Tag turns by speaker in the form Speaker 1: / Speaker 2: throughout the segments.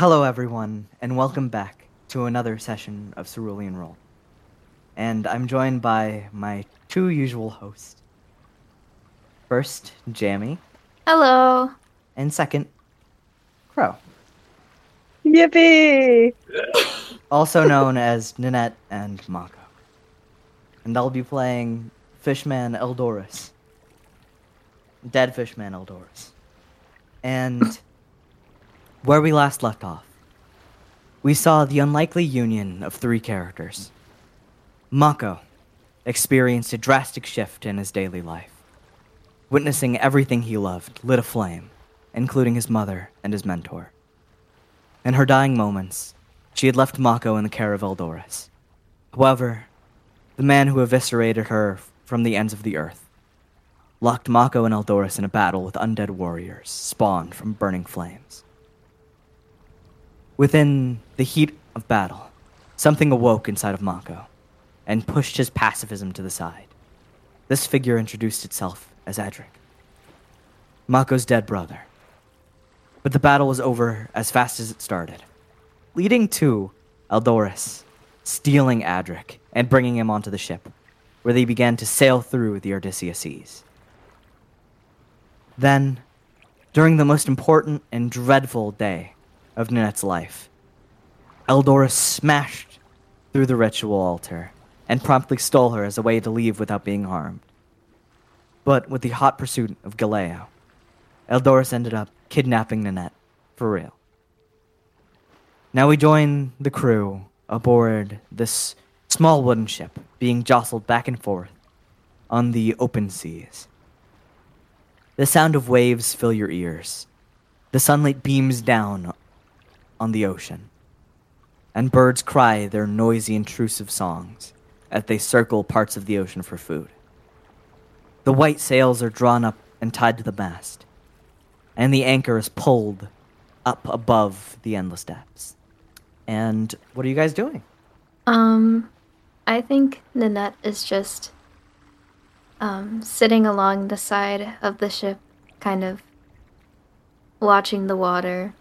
Speaker 1: hello, everyone, and welcome back to another session of Cerulean Roll. And I'm joined by my two usual hosts. First, Jamie,
Speaker 2: Hello.
Speaker 1: and second, Crow,
Speaker 3: Yippee!
Speaker 1: also known as Ninette and Mako. And I'll be playing Fishman Eldoris. Dead Fishman Eldoris. And where we last left off, we saw the unlikely union of three characters. Mako experienced a drastic shift in his daily life, witnessing everything he loved lit aflame, including his mother and his mentor. In her dying moments, she had left Mako in the care of Eldoris. However, the man who eviscerated her from the ends of the earth locked Mako and Eldoris in a battle with undead warriors spawned from burning flames. Within the heat of battle, something awoke inside of Mako and pushed his pacifism to the side. This figure introduced itself as Adric, Mako's dead brother. But the battle was over as fast as it started, leading to Eldoris stealing Adric and bringing him onto the ship, where they began to sail through the Odysseus seas. Then, during the most important and dreadful day of Ninette's life, Eldoris smashed through the ritual altar and promptly stole her as a way to leave without being harmed. But with the hot pursuit of Galeo, Eldoris ended up kidnapping Ninette for real. Now we join the crew aboard this small wooden ship being jostled back and forth on the open seas. The sound of waves fill your ears. The sunlight beams down on the ocean, and birds cry their noisy, intrusive songs as they circle parts of the ocean for food. The white sails are drawn up and tied to the mast, and the anchor is pulled up above the endless depths. And what are you guys doing?
Speaker 2: Um, I think Ninette is just um sitting along the side of the ship, kind of watching the water.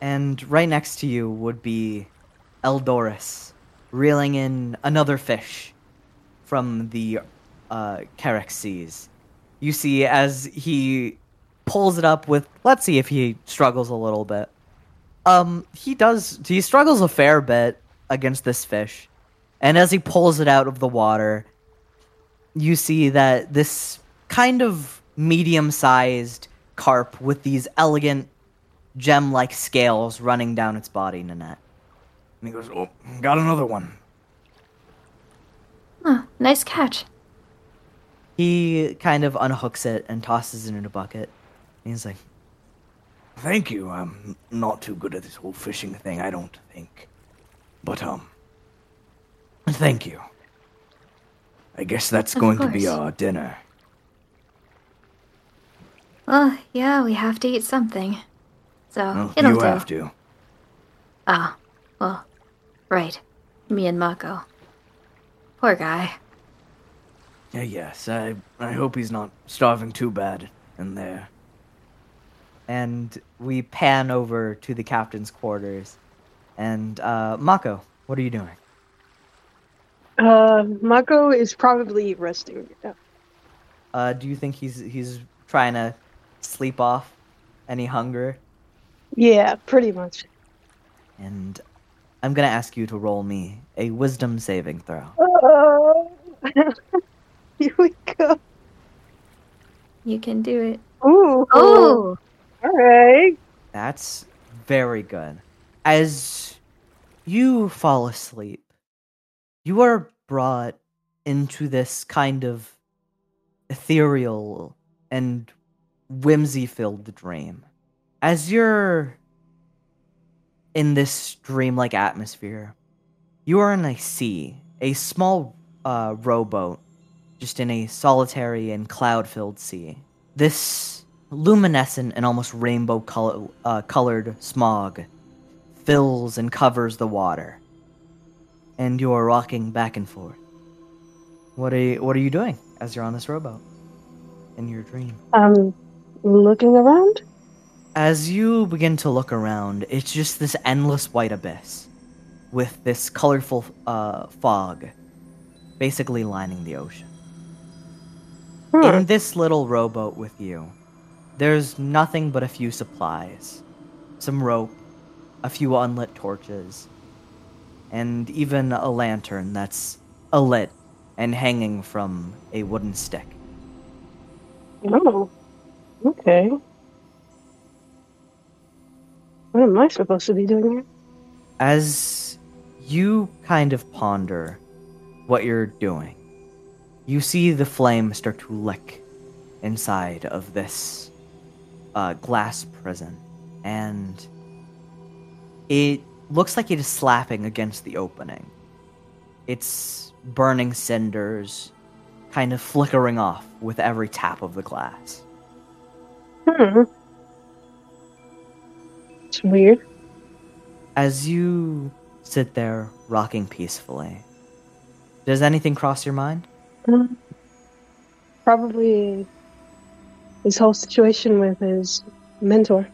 Speaker 1: And right next to you would be Eldoris, reeling in another fish from the uh, Seas. You see, as he pulls it up with, let's see if he struggles a little bit. Um, he does, he struggles a fair bit against this fish. And as he pulls it out of the water, you see that this kind of medium sized carp with these elegant gem like scales running down its body, Ninette.
Speaker 4: And he goes, Oh, got another one.
Speaker 2: Huh, nice catch.
Speaker 1: He kind of unhooks it and tosses it in a bucket. And he's like,
Speaker 4: Thank you. I'm not too good at this whole fishing thing, I don't think. But, um, thank you. I guess that's
Speaker 2: Of
Speaker 4: going to be our dinner.
Speaker 2: Well, yeah, we have to eat something. So
Speaker 4: Well,
Speaker 2: it'll
Speaker 4: you
Speaker 2: do.
Speaker 4: have to.
Speaker 2: Ah, well, right. Me and Mako. Poor guy.
Speaker 4: Yeah, yes. I, I hope he's not starving too bad in there.
Speaker 1: and we pan over to the captain's quarters. And, uh, Mako, what are you doing?
Speaker 3: Uh, Mako is probably resting. Yeah.
Speaker 1: Uh, do you think he's he's trying to sleep off any hunger?
Speaker 3: Yeah, pretty much.
Speaker 1: And I'm gonna ask you to roll me a wisdom saving throw.
Speaker 3: Oh, here we go.
Speaker 2: You can do it.
Speaker 3: Ooh.
Speaker 2: Oh,
Speaker 3: All right.
Speaker 1: That's very good. As you fall asleep, you are brought into this kind of ethereal and whimsy filled dream. As you're in this dreamlike atmosphere, you are in a sea, a small uh, rowboat, just in a solitary and cloud filled sea. This luminescent and almost rainbow color, uh, colored smog fills and covers the water, and you are rocking back and forth. What are you, what are you doing as you're on this rowboat in your dream?
Speaker 3: Um, looking around.
Speaker 1: As you begin to look around, it's just this endless white abyss with this colorful uh, fog basically lining the ocean.
Speaker 3: Huh.
Speaker 1: In this little rowboat with you, there's nothing but a few supplies some rope, a few unlit torches, and even a lantern that's alit and hanging from a wooden stick.
Speaker 3: Oh. Okay. What am I supposed to be doing here?
Speaker 1: As you kind of ponder what you're doing, you see the flame start to lick inside of this uh, glass prison, and it looks like it is slapping against the opening. It's burning cinders, kind of flickering off with every tap of the glass.
Speaker 3: Hmm. It's weird.
Speaker 1: As you sit there rocking peacefully, does anything cross your mind?
Speaker 3: Um, probably his whole situation with his mentor.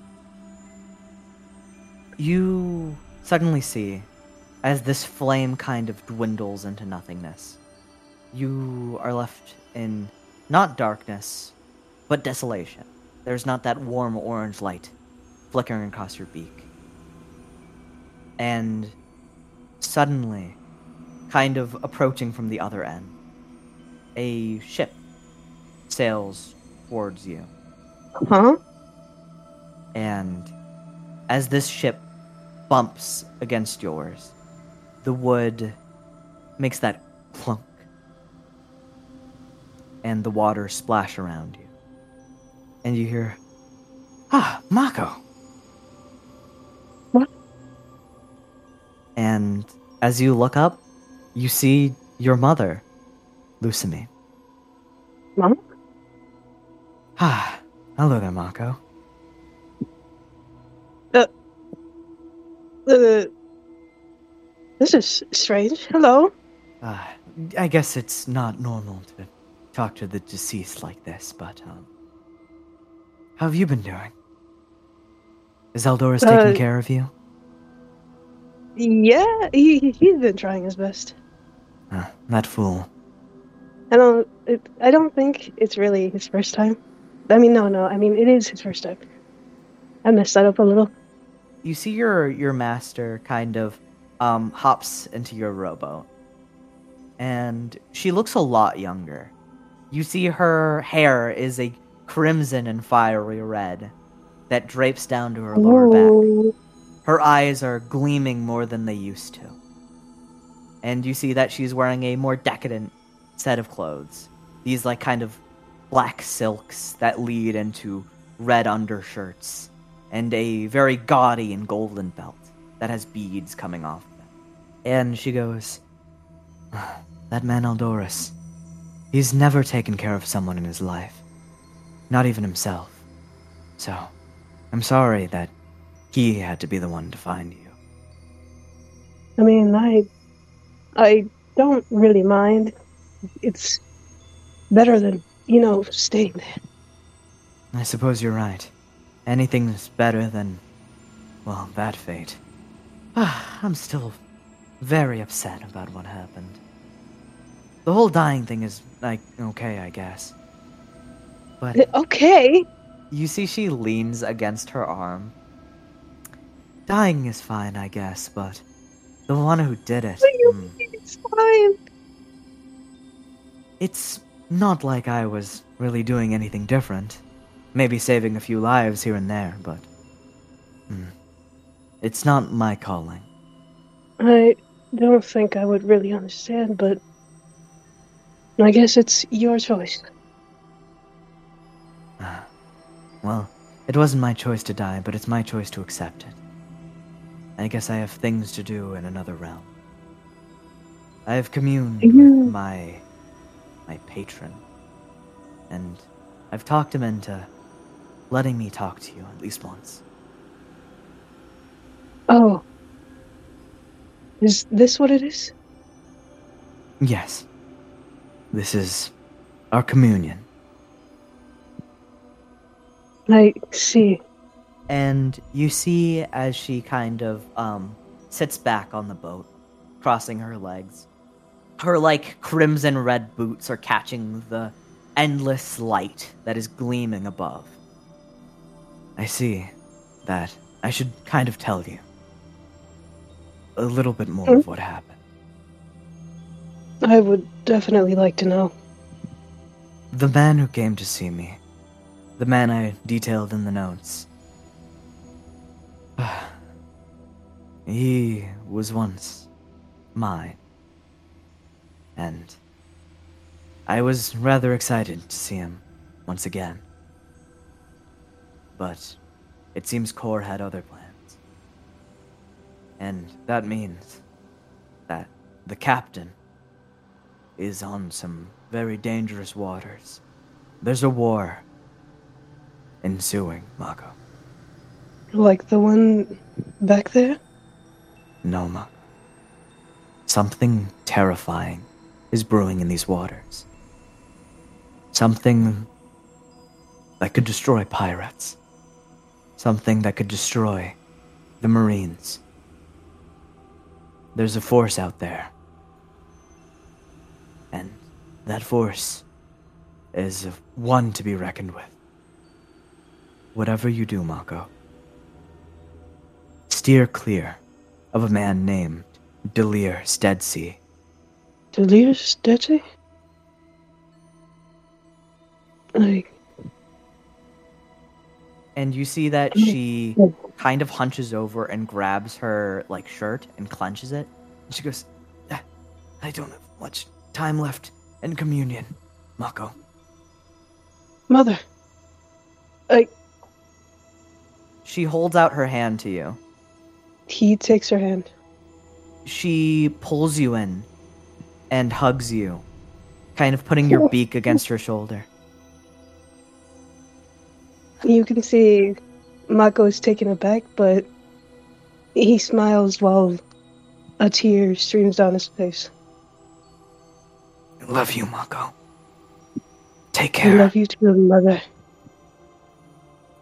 Speaker 1: You suddenly see, as this flame kind of dwindles into nothingness, you are left in not darkness, but desolation. There's not that warm orange light flickering across your beak. And suddenly, kind of approaching from the other end, a ship sails towards you.
Speaker 3: Huh?
Speaker 1: And as this ship bumps against yours, the wood makes that clunk. And the water splash around you. And you hear, Ah, Mako! And as you look up, you see your mother, Lucimi.
Speaker 3: Mom?
Speaker 1: Ah, hello there, Mako.
Speaker 3: Uh, this is strange. Hello?
Speaker 1: Uh, I guess it's not normal to talk to the deceased like this, but, um. How have you been doing? Is Eldoris
Speaker 3: Uh,
Speaker 1: taking care of you?
Speaker 3: Yeah, he, he- he's been trying his best.
Speaker 1: Uh, that fool.
Speaker 3: I don't. It, I don't think it's really his first time. I mean, no, no. I mean, it is his first time. I messed that up a little.
Speaker 1: You see your your master kind of um hops into your rowboat. And she looks a lot younger. You see her hair is a crimson and fiery red that drapes down to her lower back. Her eyes are gleaming more than they used to. And you see that she's wearing a more decadent set of clothes. These, like, kind of black silks that lead into red undershirts, and a very gaudy and golden belt that has beads coming off them. And she goes, That man Eldoris, he's never taken care of someone in his life, not even himself. So, I'm sorry that he had to be the one to find you.
Speaker 3: I mean, I, I don't really mind. It's better than you know staying there.
Speaker 1: I suppose you're right. Anything's better than, well, that fate. Ah, I'm still very upset about what happened. The whole dying thing is, like, okay, I guess. But
Speaker 3: Okay.
Speaker 1: you see, she leans against her arm. Dying is fine, I guess, but the one who did it.
Speaker 3: What do you
Speaker 1: hmm.
Speaker 3: mean It's fine.
Speaker 1: It's not like I was really doing anything different. Maybe saving a few lives here and there, but. Hmm. It's not my calling.
Speaker 3: I don't think I would really understand, but I guess it's your choice.
Speaker 1: Ah. Well, it wasn't my choice to die, but it's my choice to accept it. I guess I have things to do in another realm. I have communed with mm-hmm. my my patron, and I've talked him into letting me talk to you at least once.
Speaker 3: Oh. Is this what it is?
Speaker 1: Yes. This is our communion.
Speaker 3: I see.
Speaker 1: And you see as she kind of um, sits back on the boat, crossing her legs. Her like crimson red boots are catching the endless light that is gleaming above. I see that I should kind of tell you a little bit more of what happened.
Speaker 3: I would definitely like to know.
Speaker 1: The man who came to see me, the man I detailed in the notes, he was once mine. And I was rather excited to see him once again. But it seems Kor had other plans. And that means that the captain is on some very dangerous waters. There's a war ensuing, Mako.
Speaker 3: Like the one back there?
Speaker 1: No, Mako. Something terrifying is brewing in these waters. Something that could destroy pirates. Something that could destroy the Marines. There's a force out there. And that force is one to be reckoned with. Whatever you do, Mako, steer clear of a man named Delir Steadsea.
Speaker 3: Delirious Stetsy? Like,
Speaker 1: And you see that she kind of hunches over and grabs her like shirt and clenches it. And she goes, "Ah, I don't have much time left in communion, Mako.
Speaker 3: Mother. I.
Speaker 1: She holds out her hand to you.
Speaker 3: He takes her hand.
Speaker 1: She pulls you in and hugs you, kind of putting your beak against her shoulder.
Speaker 3: You can see Mako is taken aback, but he smiles while a tear streams down his face.
Speaker 1: I love you, Mako. Take care.
Speaker 3: I love you too, Mother.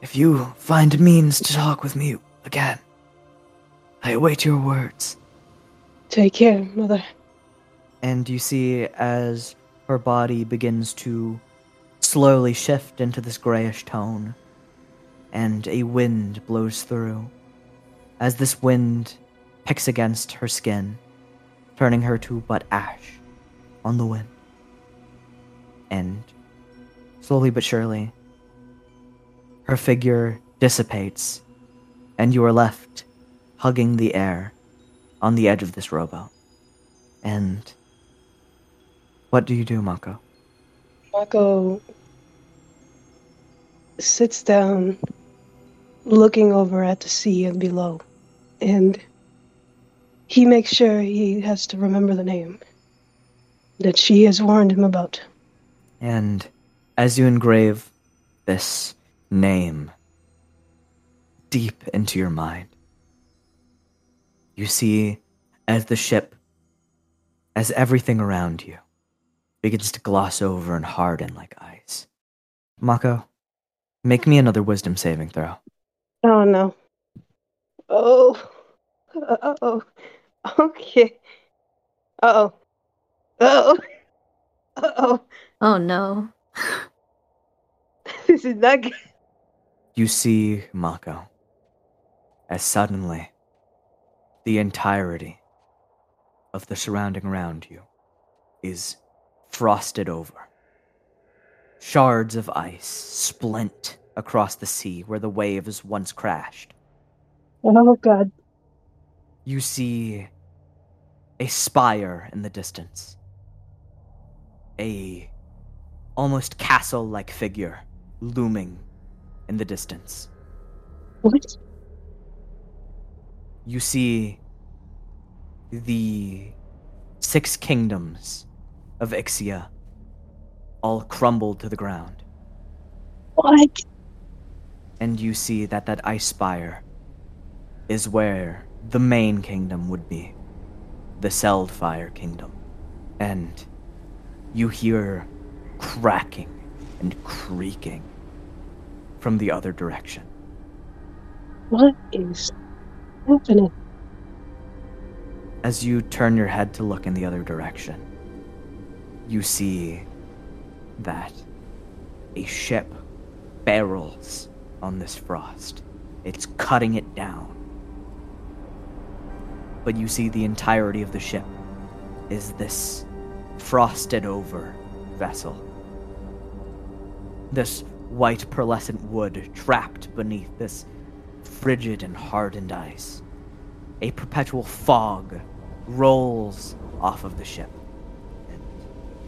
Speaker 1: If you find means to talk with me again, I await your words.
Speaker 3: Take care, Mother.
Speaker 1: and you see as her body begins to slowly shift into this grayish tone, and a wind blows through. As this wind picks against her skin, turning her to but ash on the wind. And slowly but surely, her figure dissipates, and you are left hugging the air on the edge of this rowboat. And what do you do, Mako?
Speaker 3: Mako sits down, looking over at the sea and below, and he makes sure he has to remember the name that she has warned him about.
Speaker 1: And as you engrave this name deep into your mind, you see as the ship, as everything around you begins to gloss over and harden like ice. Mako, make me another wisdom saving throw.
Speaker 3: Oh no. Oh. Uh oh. Okay. Uh oh. Uh oh. Uh oh.
Speaker 2: Oh no.
Speaker 3: This is not good.
Speaker 1: You see Mako as suddenly the entirety of the surrounding around you is frosted over. Shards of ice splint across the sea where the waves once crashed.
Speaker 3: Oh god.
Speaker 1: You see a spire in the distance. A almost castle like figure looming in the distance.
Speaker 3: What?
Speaker 1: You see the six kingdoms of Ixia all crumbled to the ground.
Speaker 3: What?
Speaker 1: And you see that that ice spire is where the main kingdom would be the Seldfire Kingdom. And you hear cracking and creaking from the other direction.
Speaker 3: What is happening?
Speaker 1: As you turn your head to look in the other direction, you see that a ship barrels on this frost. It's cutting it down. But you see the entirety of the ship is this frosted over vessel. This white pearlescent wood trapped beneath this frigid and hardened ice. A perpetual fog rolls off of the ship.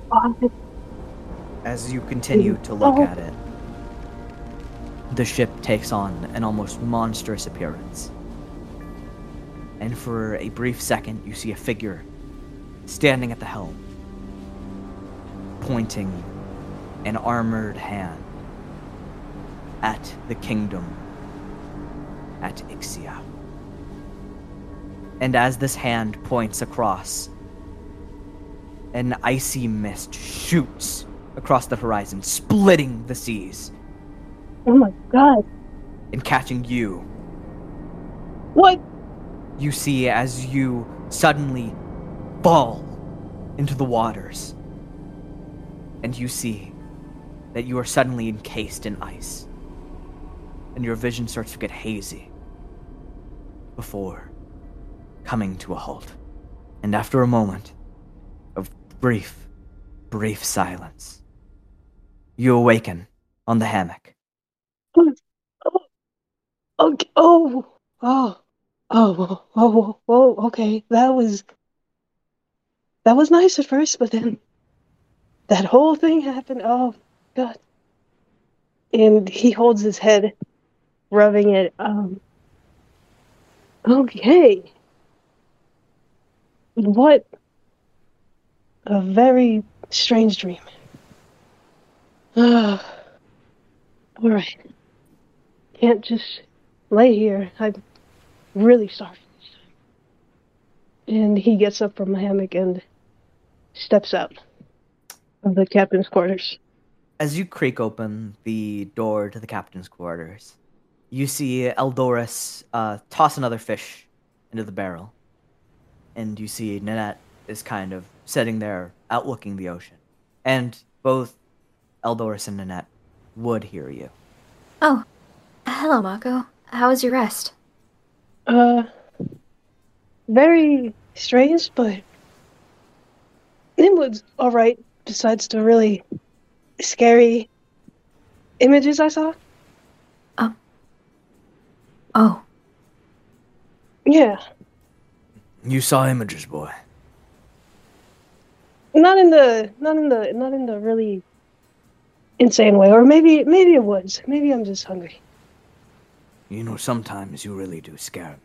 Speaker 3: What?
Speaker 1: As you continue to look at it, the ship takes on an almost monstrous appearance. And for a brief second, you see a figure standing at the helm, pointing an armored hand at the kingdom at Ixia. And as this hand points across, an icy mist shoots across the horizon, splitting the seas
Speaker 3: Oh my god.
Speaker 1: and catching you.
Speaker 3: What?
Speaker 1: You see as you suddenly fall into the waters. And you see that you are suddenly encased in ice. And your vision starts to get hazy before coming to a halt. And after a moment of brief, brief silence, you awaken on the hammock.
Speaker 3: Okay. Oh. Oh. Oh. Oh. Oh. Oh. Okay. That was. That was nice at first, but then that whole thing happened. Oh God. And he holds his head, rubbing it. Um. Okay. What a very strange dream. Ah. All right. Can't just lay here. I'm really sorry. And he gets up from the hammock and steps out of the captain's quarters.
Speaker 1: As you creak open the door to the captain's quarters, you see Eldoris uh, toss another fish into the barrel. And you see Ninette is kind of sitting there outlooking the ocean. And both Eldoris and Ninette would hear you.
Speaker 2: Oh, hello, Mako. How was your rest?
Speaker 3: Uh, very strange, but it was alright, besides the really scary images I saw.
Speaker 2: Oh,
Speaker 3: Yeah.
Speaker 4: You saw images, boy.
Speaker 3: Not in the not in the not in the really insane way. Or maybe maybe it was. Maybe I'm just hungry.
Speaker 4: You know, sometimes you really do scare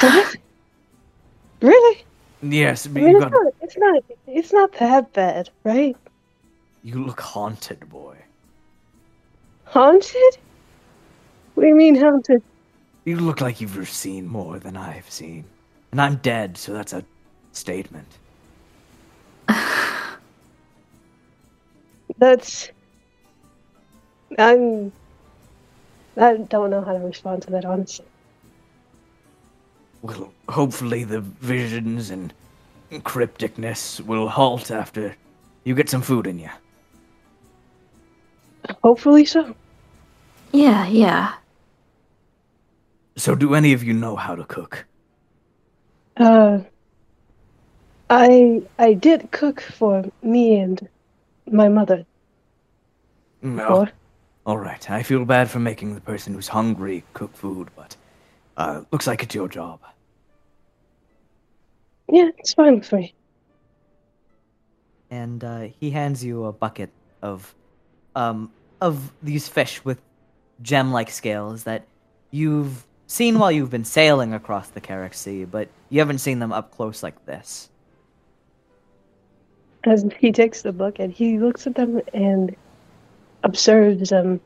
Speaker 3: What? really?
Speaker 4: me. Yes,
Speaker 3: I
Speaker 4: but
Speaker 3: mean,
Speaker 4: you
Speaker 3: it's
Speaker 4: got.
Speaker 3: not, it's not it's not that bad, right?
Speaker 4: You look haunted, boy.
Speaker 3: Haunted? What do you mean haunted?
Speaker 4: You look like you've seen more than I've seen. And I'm dead, so that's a statement.
Speaker 3: That's I'm I don't know how to respond to that honestly.
Speaker 4: Well, hopefully the visions and crypticness will halt after you get some food in you.
Speaker 3: Hopefully so.
Speaker 2: yeah, yeah.
Speaker 4: So, do any of you know how to cook?
Speaker 3: Uh I I did cook for me and my mother
Speaker 4: No.
Speaker 3: before.
Speaker 4: All right. I feel bad for making the person who's hungry cook food, but uh, looks like it's your job.
Speaker 3: Yeah, it's fine with me.
Speaker 1: and uh, he hands you a bucket of um, of these fish with gem-like scales that you've seen while you've been sailing across the Carrick Sea, but you haven't seen them up close like this.
Speaker 3: As he takes the book and he looks at them and observes them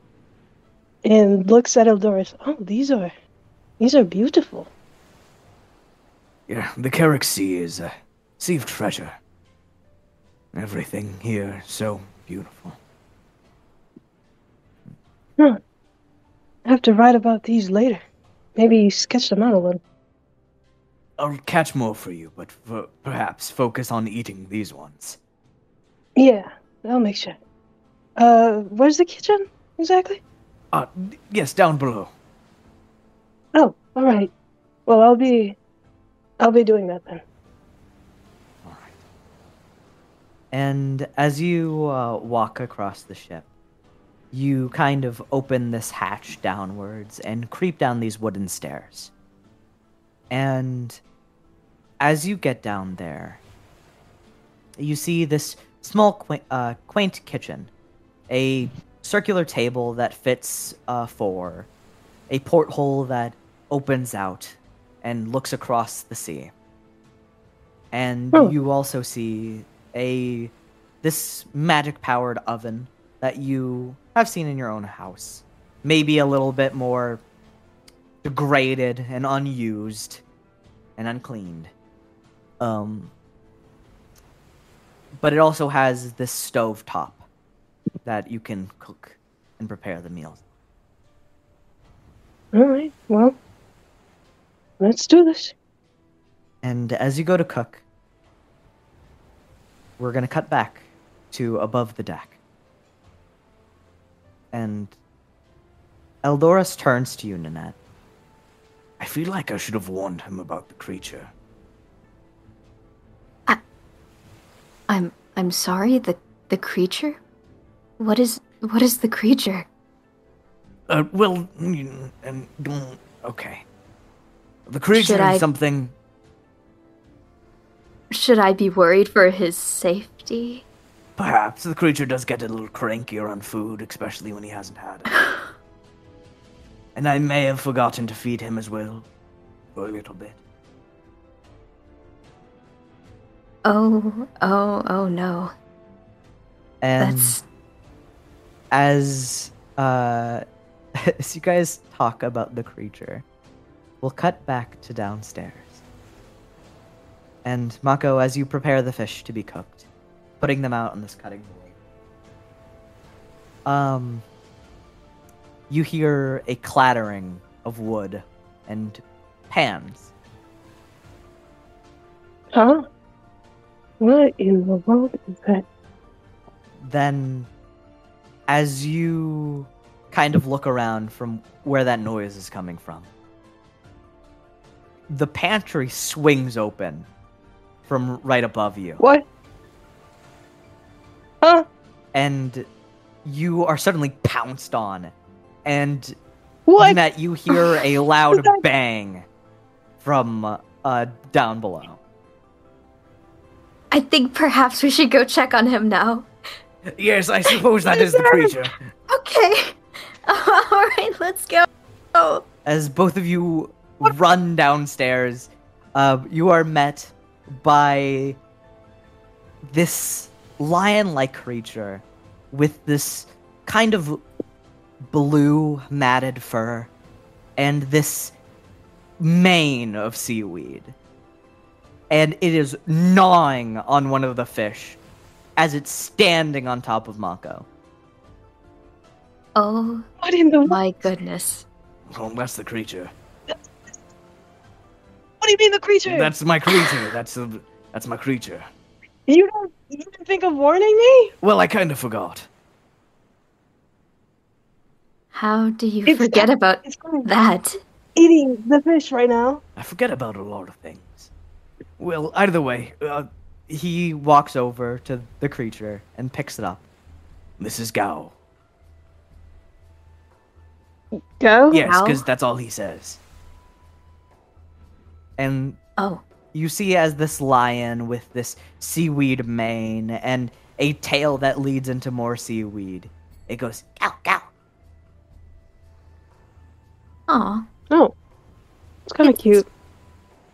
Speaker 3: and looks at Eldoris. Oh, these are these are beautiful.
Speaker 4: Yeah, the Carrick Sea is a sea of treasure. Everything here so beautiful.
Speaker 3: I have to write about these later. Maybe sketch them out a little.
Speaker 4: I'll catch more for you, but f- perhaps focus on eating these ones.
Speaker 3: Yeah, I'll make sure. Uh, where's the kitchen exactly?
Speaker 4: Uh, yes, down below.
Speaker 3: Oh, all right. Well, I'll be, I'll be doing that then.
Speaker 4: All right.
Speaker 1: And as you uh, walk across the ship, you kind of open this hatch downwards and creep down these wooden stairs. And as you get down there, you see this small, quaint, uh, quaint kitchen, a circular table that fits uh, four, a porthole that opens out and looks across the sea. And
Speaker 3: Oh.
Speaker 1: you also see a this magic powered oven that you have seen in your own house. Maybe a little bit more degraded and unused and uncleaned. Um but it also has this stove top that you can cook and prepare the meals.
Speaker 3: All right. Well, let's do this.
Speaker 1: And as you go to cook, we're going to cut back to above the deck. And Eldoris turns to you, Ninette.
Speaker 4: I feel like I should have warned him about the creature.
Speaker 2: I'm I'm sorry, the the creature? What is what is the creature?
Speaker 4: Uh, well, and mm, okay. The creature
Speaker 2: Should
Speaker 4: is
Speaker 2: I-
Speaker 4: something.
Speaker 2: Should I be worried for his safety?
Speaker 4: Perhaps the creature does get a little crankier on food, especially when he hasn't had it. and I may have forgotten to feed him as well, for a little bit.
Speaker 2: Oh, oh, oh no.
Speaker 1: And
Speaker 2: That's
Speaker 1: as uh, as you guys talk about the creature, we'll cut back to downstairs. And Mako, as you prepare the fish to be cooked, putting them out on this cutting board, um, you hear a clattering of wood and pans.
Speaker 3: Huh? What in the world is that?
Speaker 1: Then, as you kind of look around from where that noise is coming from, the pantry swings open from right above you.
Speaker 3: What? Huh?
Speaker 1: And you are suddenly pounced on. And
Speaker 3: What?
Speaker 1: Net, you hear a loud
Speaker 3: that?
Speaker 1: bang from uh, down below.
Speaker 2: I think perhaps we should go check on him now.
Speaker 4: Yes, I suppose that is the creature.
Speaker 2: Okay. Alright, let's go. Oh.
Speaker 1: As both of you run downstairs, uh, you are met by this lion like creature with this kind of blue matted fur and this mane of seaweed. And it is gnawing on one of the fish as it's standing on top of Mako.
Speaker 2: Oh
Speaker 3: What in the?
Speaker 2: my goodness.
Speaker 4: Oh, that's the creature.
Speaker 3: What do you mean the creature?
Speaker 4: That's my creature. That's the, that's my creature.
Speaker 3: You don't. You didn't think of warning me?
Speaker 4: Well, I kind of forgot.
Speaker 2: How do you
Speaker 3: It's-
Speaker 2: forget about
Speaker 3: It's kind of
Speaker 2: that?
Speaker 3: eating the fish right now.
Speaker 4: I forget about a lot of things. Well, either way, uh,
Speaker 1: He walks over to the creature and picks it up.
Speaker 4: Mrs. Gao.
Speaker 3: Go.
Speaker 4: Yes, because that's all he says.
Speaker 1: And
Speaker 2: Oh.
Speaker 1: You see as this lion with this seaweed mane and a tail that leads into more seaweed. It goes,
Speaker 4: Gao, Gao.
Speaker 2: Aw.
Speaker 3: Oh, it's kind of cute.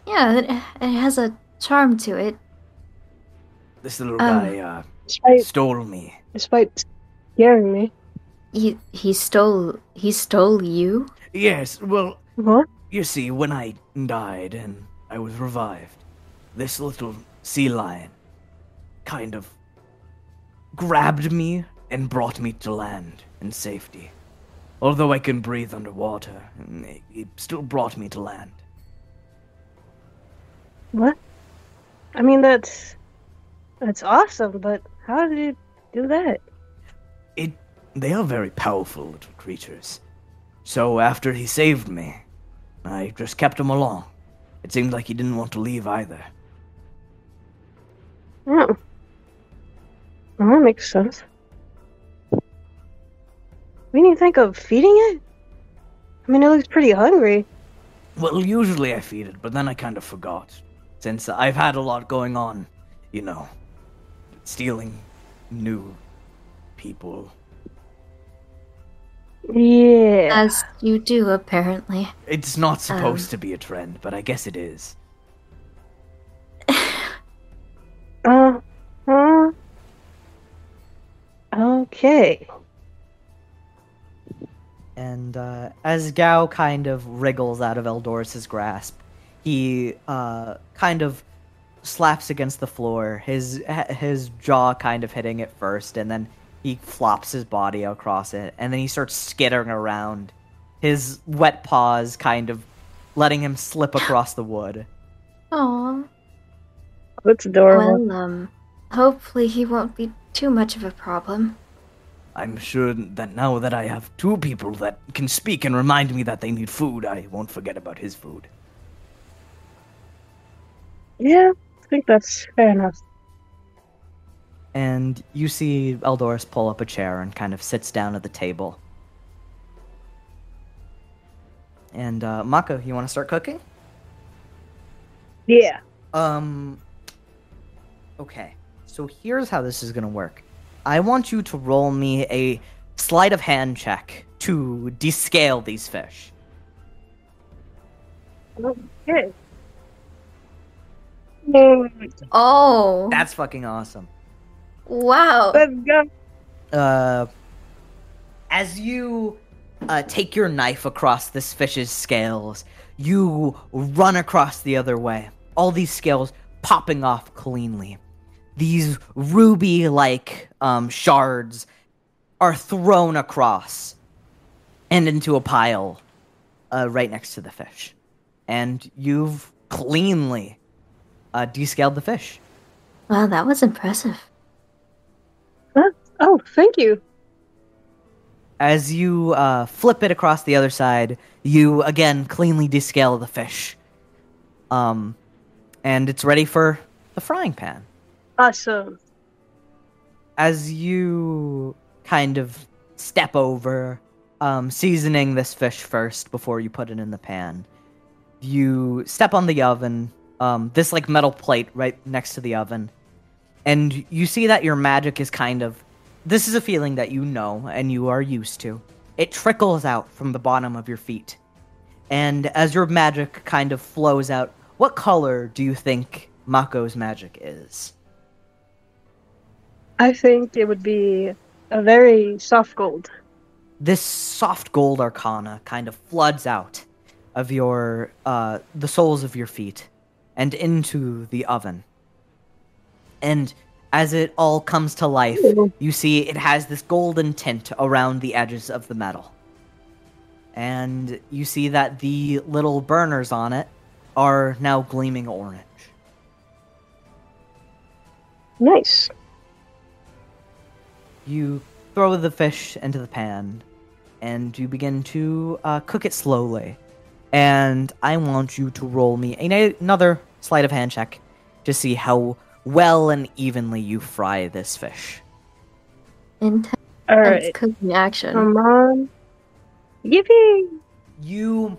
Speaker 2: Yeah, it, it has a charm to it.
Speaker 4: This little
Speaker 2: Um.
Speaker 4: guy uh,
Speaker 3: Despite,
Speaker 4: stole me.
Speaker 3: despite scaring me.
Speaker 2: He he stole he stole you?
Speaker 4: Yes, well,
Speaker 3: What?
Speaker 4: you see, when I died and I was revived, this little sea lion kind of grabbed me and brought me to land in safety. although I can breathe underwater, it, it still brought me to land.
Speaker 3: What? I mean, that's that's awesome, but how did you do that?
Speaker 4: It they are very powerful little creatures. So after he saved me, I just kept him along. It seemed like he didn't want to leave either.
Speaker 3: Oh. Well, that makes sense. We didn't think of feeding it? I mean, it looks pretty hungry.
Speaker 4: Well, usually I feed it, but then I kind of forgot. Since I've had a lot going on, you know, stealing new people.
Speaker 3: Yeah.
Speaker 2: As you do, apparently.
Speaker 4: It's not supposed to be a trend, but I guess it is.
Speaker 3: Uh huh. Okay.
Speaker 1: And uh, as Gao kind of wriggles out of Eldoris's grasp, he uh, kind of slaps against the floor, his his jaw kind of hitting it first, and then he flops his body across it, and then he starts skittering around, his wet paws kind of letting him slip across the wood.
Speaker 2: Aw.
Speaker 3: That's adorable.
Speaker 2: Well, um, hopefully he won't be too much of a problem.
Speaker 4: I'm sure that now that I have two people that can speak and remind me that they need food, I won't forget about his food.
Speaker 3: yeah, I think that's fair enough.
Speaker 1: And you see Eldoris pull up a chair and kind of sits down at the table. And uh, Mako, you want to start cooking?
Speaker 3: Yeah.
Speaker 1: Um. Okay, so here's how this is gonna work. I want you to roll me a sleight of hand check to descale these fish.
Speaker 3: Okay.
Speaker 2: Oh!
Speaker 1: That's fucking awesome.
Speaker 2: Wow!
Speaker 3: Let's go.
Speaker 1: Uh, as you uh, take your knife across this fish's scales, you run across the other way. All these scales popping off cleanly. These ruby like um, shards are thrown across and into a pile uh, right next to the fish. And you've cleanly uh, descaled the fish.
Speaker 2: Wow, that was impressive.
Speaker 3: Oh, thank you.
Speaker 1: As you uh, flip it across the other side, you again cleanly descale the fish. Um, and it's ready for the frying pan.
Speaker 3: Awesome.
Speaker 1: As you kind of step over, um, seasoning this fish first before you put it in the pan, you step on the oven, um, this like metal plate right next to the oven, and you see that your magic is kind of. This is a feeling that you know and you are used to. It trickles out from the bottom of your feet. And as your magic kind of flows out, what color do you think Mako's magic is?
Speaker 3: I think it would be a very soft gold.
Speaker 1: this soft gold arcana kind of floods out of your uh, the soles of your feet and into the oven and as it all comes to life you see it has this golden tint around the edges of the metal and you see that the little burners on it are now gleaming orange
Speaker 3: Nice.
Speaker 1: you throw the fish into the pan and you begin to uh, cook it slowly. And I want you to roll me another sleight of hand check to see how well and evenly you fry this fish.
Speaker 2: Intense
Speaker 3: All right.
Speaker 2: cooking action.
Speaker 3: Come on. Yippee!
Speaker 1: You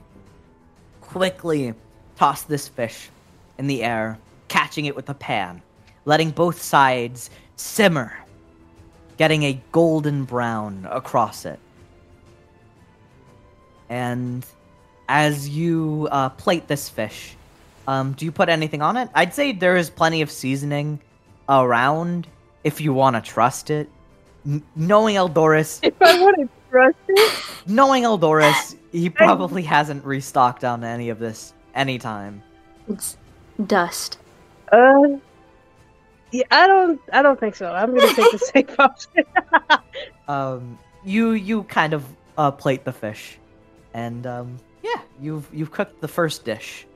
Speaker 1: quickly toss this fish in the air, catching it with a pan, letting both sides simmer, getting a golden brown across it. And as you uh, plate this fish, um, do you put anything on it? I'd say there is plenty of seasoning around if you want to trust it. N- knowing Eldoris,
Speaker 3: If I want to trust it,
Speaker 1: knowing Eldoris, he probably hasn't restocked on any of this anytime.
Speaker 2: It's dust.
Speaker 3: uh, yeah, I don't, I don't think so. I'm gonna take the safe option.
Speaker 1: Um, you you kind of uh, plate the fish, and um, yeah, you've you've cooked the first dish.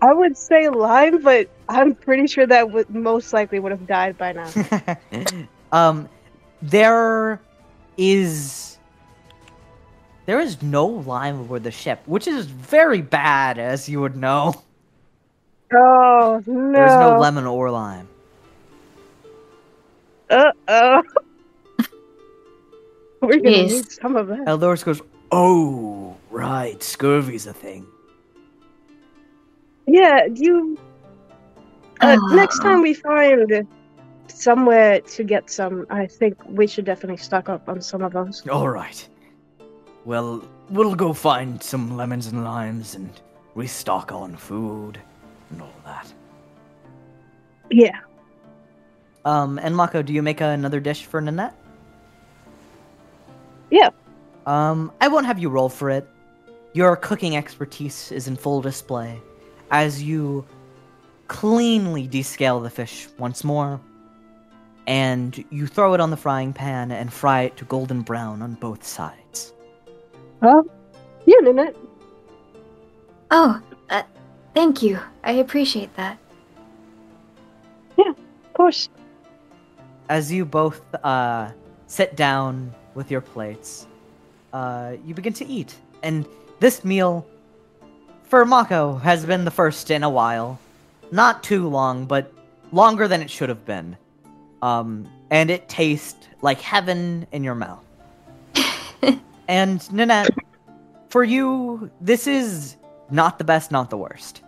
Speaker 3: I would say lime, but I'm pretty sure that would most likely would have died by now.
Speaker 1: um, there is there is no lime aboard the ship, which is very bad, as you would know.
Speaker 3: oh no!
Speaker 1: There's no lemon or lime.
Speaker 3: Uh oh. We're gonna
Speaker 2: Jeez.
Speaker 3: need some of that.
Speaker 1: Eldoris goes,
Speaker 4: Oh, right. Scurvy's a thing.
Speaker 3: Yeah, you. Uh, next
Speaker 2: Oh.
Speaker 3: time we find somewhere to get some, I think we should definitely stock up on some of those.
Speaker 4: All right. Well, we'll go find some lemons and limes and restock on food and all that.
Speaker 3: Yeah.
Speaker 1: um, and Mako, do you make another dish for Ninette?
Speaker 3: Yeah.
Speaker 1: Um, I won't have you roll for it. Your cooking expertise is in full display as you cleanly descale the fish once more, and you throw it on the frying pan and fry it to golden brown on both sides.
Speaker 3: Well, yeah, Ninette.
Speaker 2: Oh, uh, thank you. I appreciate that.
Speaker 3: Yeah, of course.
Speaker 1: As you both uh, sit down with your plates, uh, you begin to eat. And this meal, for Mako, has been the first in a while. Not too long, but longer than it should have been. Um, and it tastes like heaven in your mouth. and Ninette, for you, this is not the best, not the worst.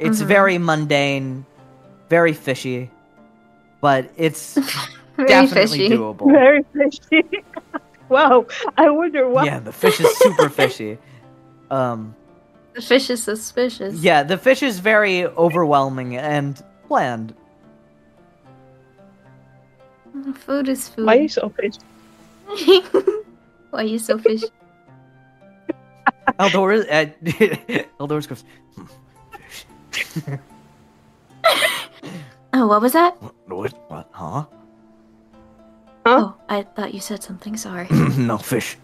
Speaker 1: It's
Speaker 2: Mhm.
Speaker 1: very mundane, very fishy, but it's
Speaker 2: Very
Speaker 1: definitely
Speaker 2: fishy.
Speaker 1: doable.
Speaker 3: Very fishy. wow. I wonder why.
Speaker 1: Yeah, the fish is super fishy. Um,
Speaker 2: The fish is suspicious.
Speaker 1: yeah, the fish is very overwhelming and bland.
Speaker 2: Food is food.
Speaker 3: Why are you so fishy?
Speaker 2: Why are you so fishy?
Speaker 1: Eldor, uh, Eldoris goes, "Hmm, fish.
Speaker 2: Oh, what was that?
Speaker 4: What? What? Huh?
Speaker 3: Huh?
Speaker 2: Oh, I thought you said something. Sorry.
Speaker 4: no fish.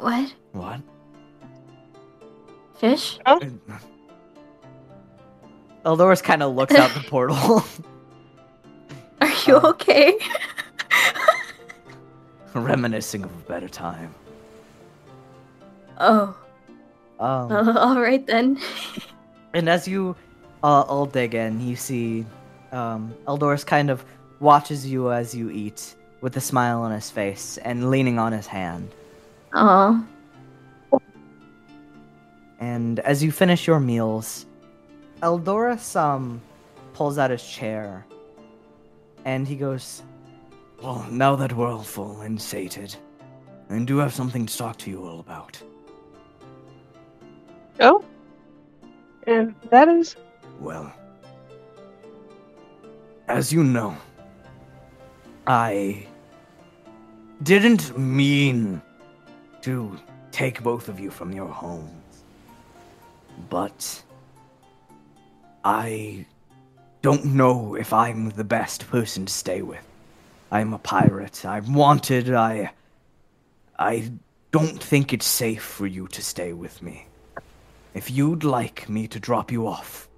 Speaker 2: What?
Speaker 4: What?
Speaker 2: Fish?
Speaker 1: Eldoris kind of looks out the portal.
Speaker 2: Are you
Speaker 1: Uh.
Speaker 2: okay?
Speaker 4: Reminiscing of a better time.
Speaker 2: oh,
Speaker 1: um,
Speaker 2: uh, all right then.
Speaker 1: And as you uh, all dig in, you see um, Eldoris kind of watches you as you eat with a smile on his face and leaning on his hand.
Speaker 2: Oh,
Speaker 1: And as you finish your meals, Eldoris um, pulls out his chair and he goes,
Speaker 4: Well, now that we're all full and sated, I do have something to talk to you all about.
Speaker 3: Oh? And that is?
Speaker 4: Well, as you know, I didn't mean to take both of you from your homes, but I don't know if I'm the best person to stay with. I'm a pirate. I'm wanted. I. I don't think it's safe for you to stay with me. If you'd like me to drop you off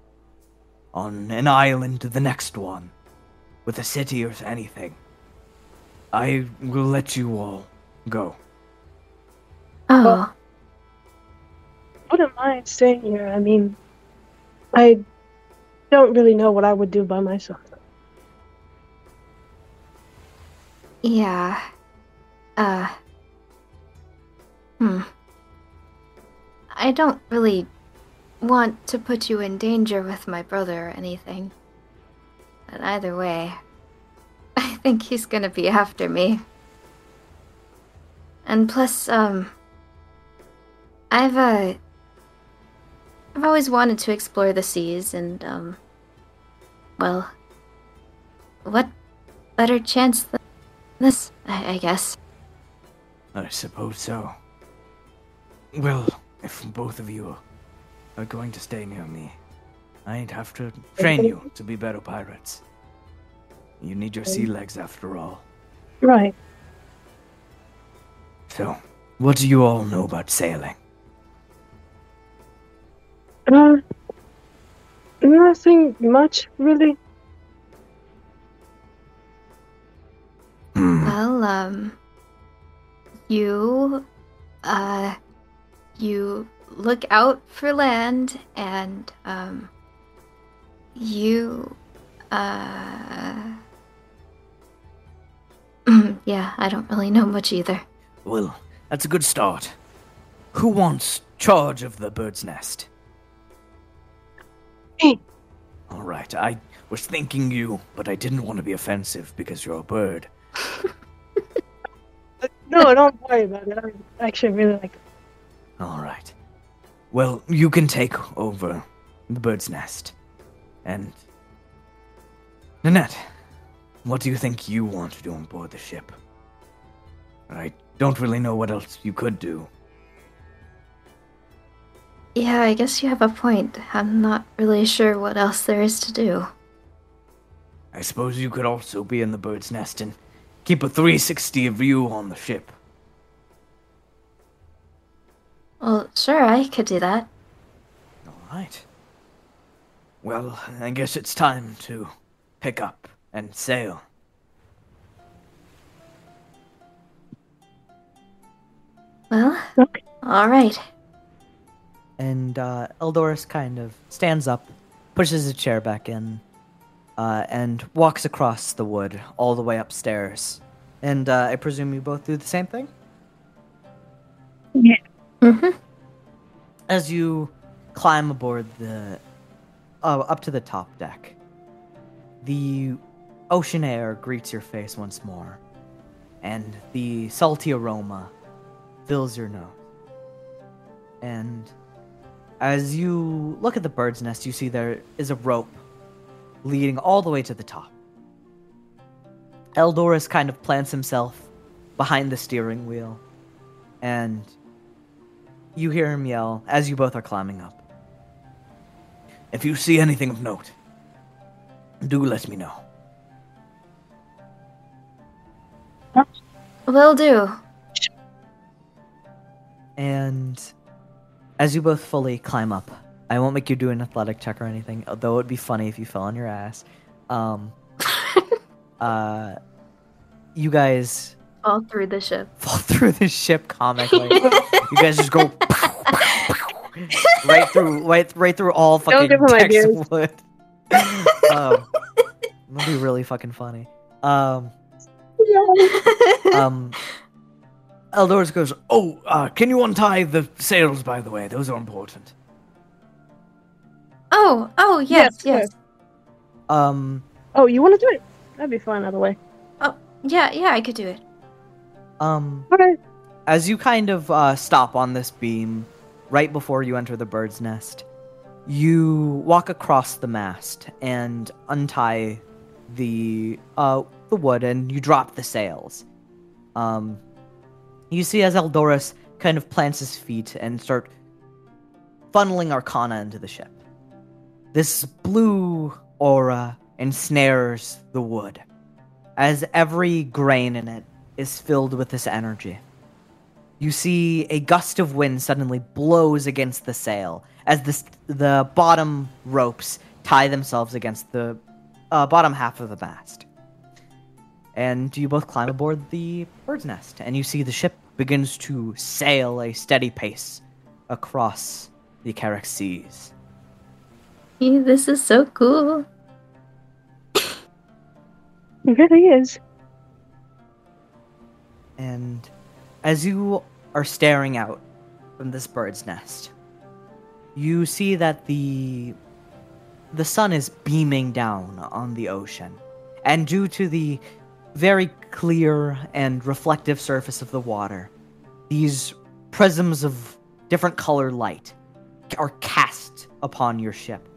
Speaker 4: on an island to the next one, with a city or anything, I will let you all go.
Speaker 2: Oh,
Speaker 3: Wouldn't mind staying here. I mean, I don't really know what I would do by myself.
Speaker 2: yeah. Uh. Hmm. I don't really want to put you in danger with my brother or anything. But either way, I think he's gonna be after me. And plus, um. I've, uh. I've always wanted to explore the seas, and, um. Well. What better chance than this, I, I guess.
Speaker 4: I suppose so. Well, if both of you are going to stay near me, I'd have to train you to be better pirates. You need your sea legs after all.
Speaker 3: Right.
Speaker 4: So, what do you all know about sailing?
Speaker 3: Uh, nothing much, really.
Speaker 4: Hmm.
Speaker 2: Well, um, you, uh, you look out for land and, um, you, uh, yeah, I don't really know much either.
Speaker 4: Well, that's a good start. Who wants charge of the bird's nest? All right, I was thinking you, but I didn't want to be offensive because you're a bird.
Speaker 3: No, don't worry about it. I actually really like it.
Speaker 4: All right. Well, you can take over the bird's nest. And. Ninette, what do you think you want to do on board the ship? I don't really know what else you could do.
Speaker 2: Yeah, I guess you have a point. I'm not really sure what else there is to do.
Speaker 4: I suppose you could also be in the bird's nest and keep a 360 view on the ship.
Speaker 2: Well, sure, I could do that.
Speaker 4: All right. Well, I guess it's time to pick up and sail.
Speaker 2: Well,
Speaker 3: Okay.
Speaker 2: all right.
Speaker 1: And uh, Eldoris kind of stands up, pushes a chair back in, uh, and walks across the wood all the way upstairs. And uh, I presume you both do the same thing?
Speaker 3: Yeah.
Speaker 2: Mm-hmm.
Speaker 1: As you climb aboard the. Uh, up to the top deck, the ocean air greets your face once more, and the salty aroma fills your nose. And as you look at the bird's nest, you see there is a rope leading all the way to the top. Eldoris kind of plants himself behind the steering wheel, and you hear him yell as you both are climbing up.
Speaker 4: If you see anything of note, do let me know.
Speaker 2: Will do.
Speaker 1: And as you both fully climb up, I won't make you do an athletic check or anything, although it'd be funny if you fell on your ass. Um, uh, you guys
Speaker 2: fall through the ship.
Speaker 1: fall through the ship comically. you guys just go right through, right, right through all fucking decks of wood. um, that'd be really fucking funny. Um, um,
Speaker 4: Eldoris goes, Oh, uh, can you untie the sails, by the way? Those are important.
Speaker 2: oh, oh, yes,
Speaker 3: Yes,
Speaker 2: yes.
Speaker 1: um,
Speaker 3: Oh, you want to do it? That'd be fine either way.
Speaker 2: Oh, yeah, yeah, I could do it.
Speaker 1: um,
Speaker 3: Okay.
Speaker 1: As you kind of uh, stop on this beam right before you enter the bird's nest, you walk across the mast and untie the uh, the wood, and you drop the sails. Um, you see as Eldoris kind of plants his feet and start funneling Arcana into the ship. This blue aura ensnares the wood, as every grain in it is filled with this energy. You see a gust of wind suddenly blows against the sail as the, the bottom ropes tie themselves against the uh, bottom half of the mast. And you both climb aboard the bird's nest, and you see the ship begins to sail a steady pace across the Carrick seas.
Speaker 2: Yeah, This is so cool.
Speaker 3: It really is.
Speaker 1: And as you are staring out from this bird's nest, you see that the the sun is beaming down on the ocean. And due to the very clear and reflective surface of the water, these prisms of different color light are cast upon your ship.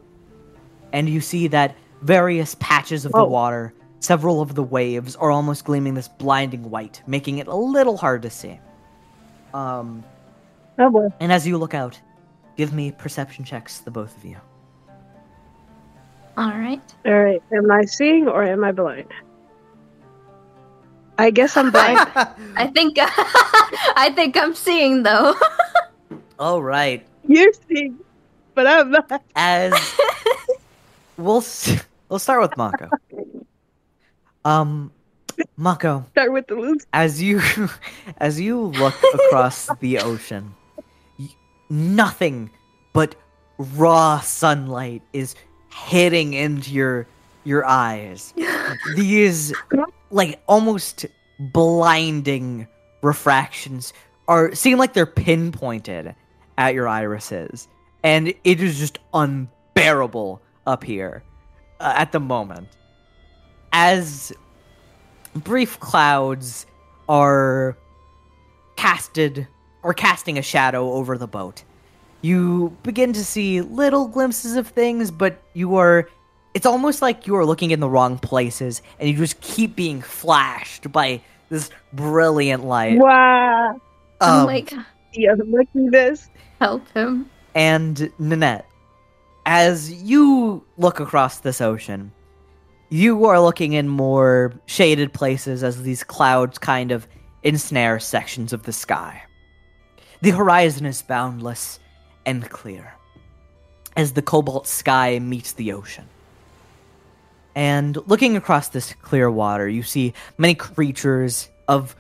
Speaker 1: And you see that various patches of the water, several of the waves, are almost gleaming this blinding white, making it a little hard to see. Um,
Speaker 3: Oh boy.
Speaker 1: and as you look out, give me perception checks, the both of you.
Speaker 2: All right.
Speaker 3: All right. Am I seeing or am I blind? I guess I'm blind.
Speaker 2: I think I think I'm seeing though.
Speaker 1: All right.
Speaker 3: You're seeing, but I'm not.
Speaker 1: As we'll s- we'll start with Mako. Um, Mako,
Speaker 3: Start with the loose.
Speaker 1: as you as you look across the ocean, nothing but raw sunlight is hitting into your your eyes. These like almost blinding refractions are seem like they're pinpointed at your irises, and it is just unbearable up here uh, at the moment. As brief clouds are casted or casting a shadow over the boat. You begin to see little glimpses of things, but you are it's almost like you are looking in the wrong places and you just keep being flashed by this brilliant light.
Speaker 3: Wow.
Speaker 2: oh
Speaker 1: Um,
Speaker 2: my god,
Speaker 3: Yeah, look at this.
Speaker 2: help him.
Speaker 1: And Ninette, as you look across this ocean, you are looking in more shaded places as these clouds kind of ensnare sections of the sky. The horizon is boundless and clear as the cobalt sky meets the ocean. And looking across this clear water, you see many creatures of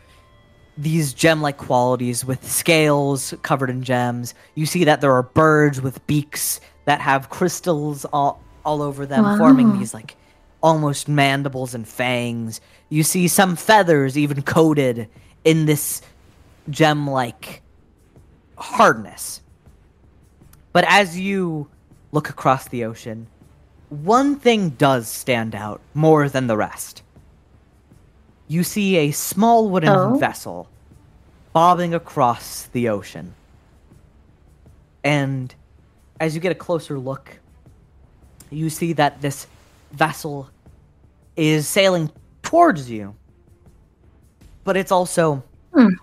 Speaker 1: these gem like qualities with scales covered in gems. You see that there are birds with beaks that have crystals all, all over them,
Speaker 2: Wow.
Speaker 1: forming these like almost mandibles and fangs. You see some feathers even coated in this gem like hardness. But as you look across the ocean, one thing does stand out more than the rest. You see a small wooden
Speaker 2: Oh?
Speaker 1: vessel bobbing across the ocean. And as you get a closer look, you see that this vessel is sailing towards you. But it's also
Speaker 2: Hmm.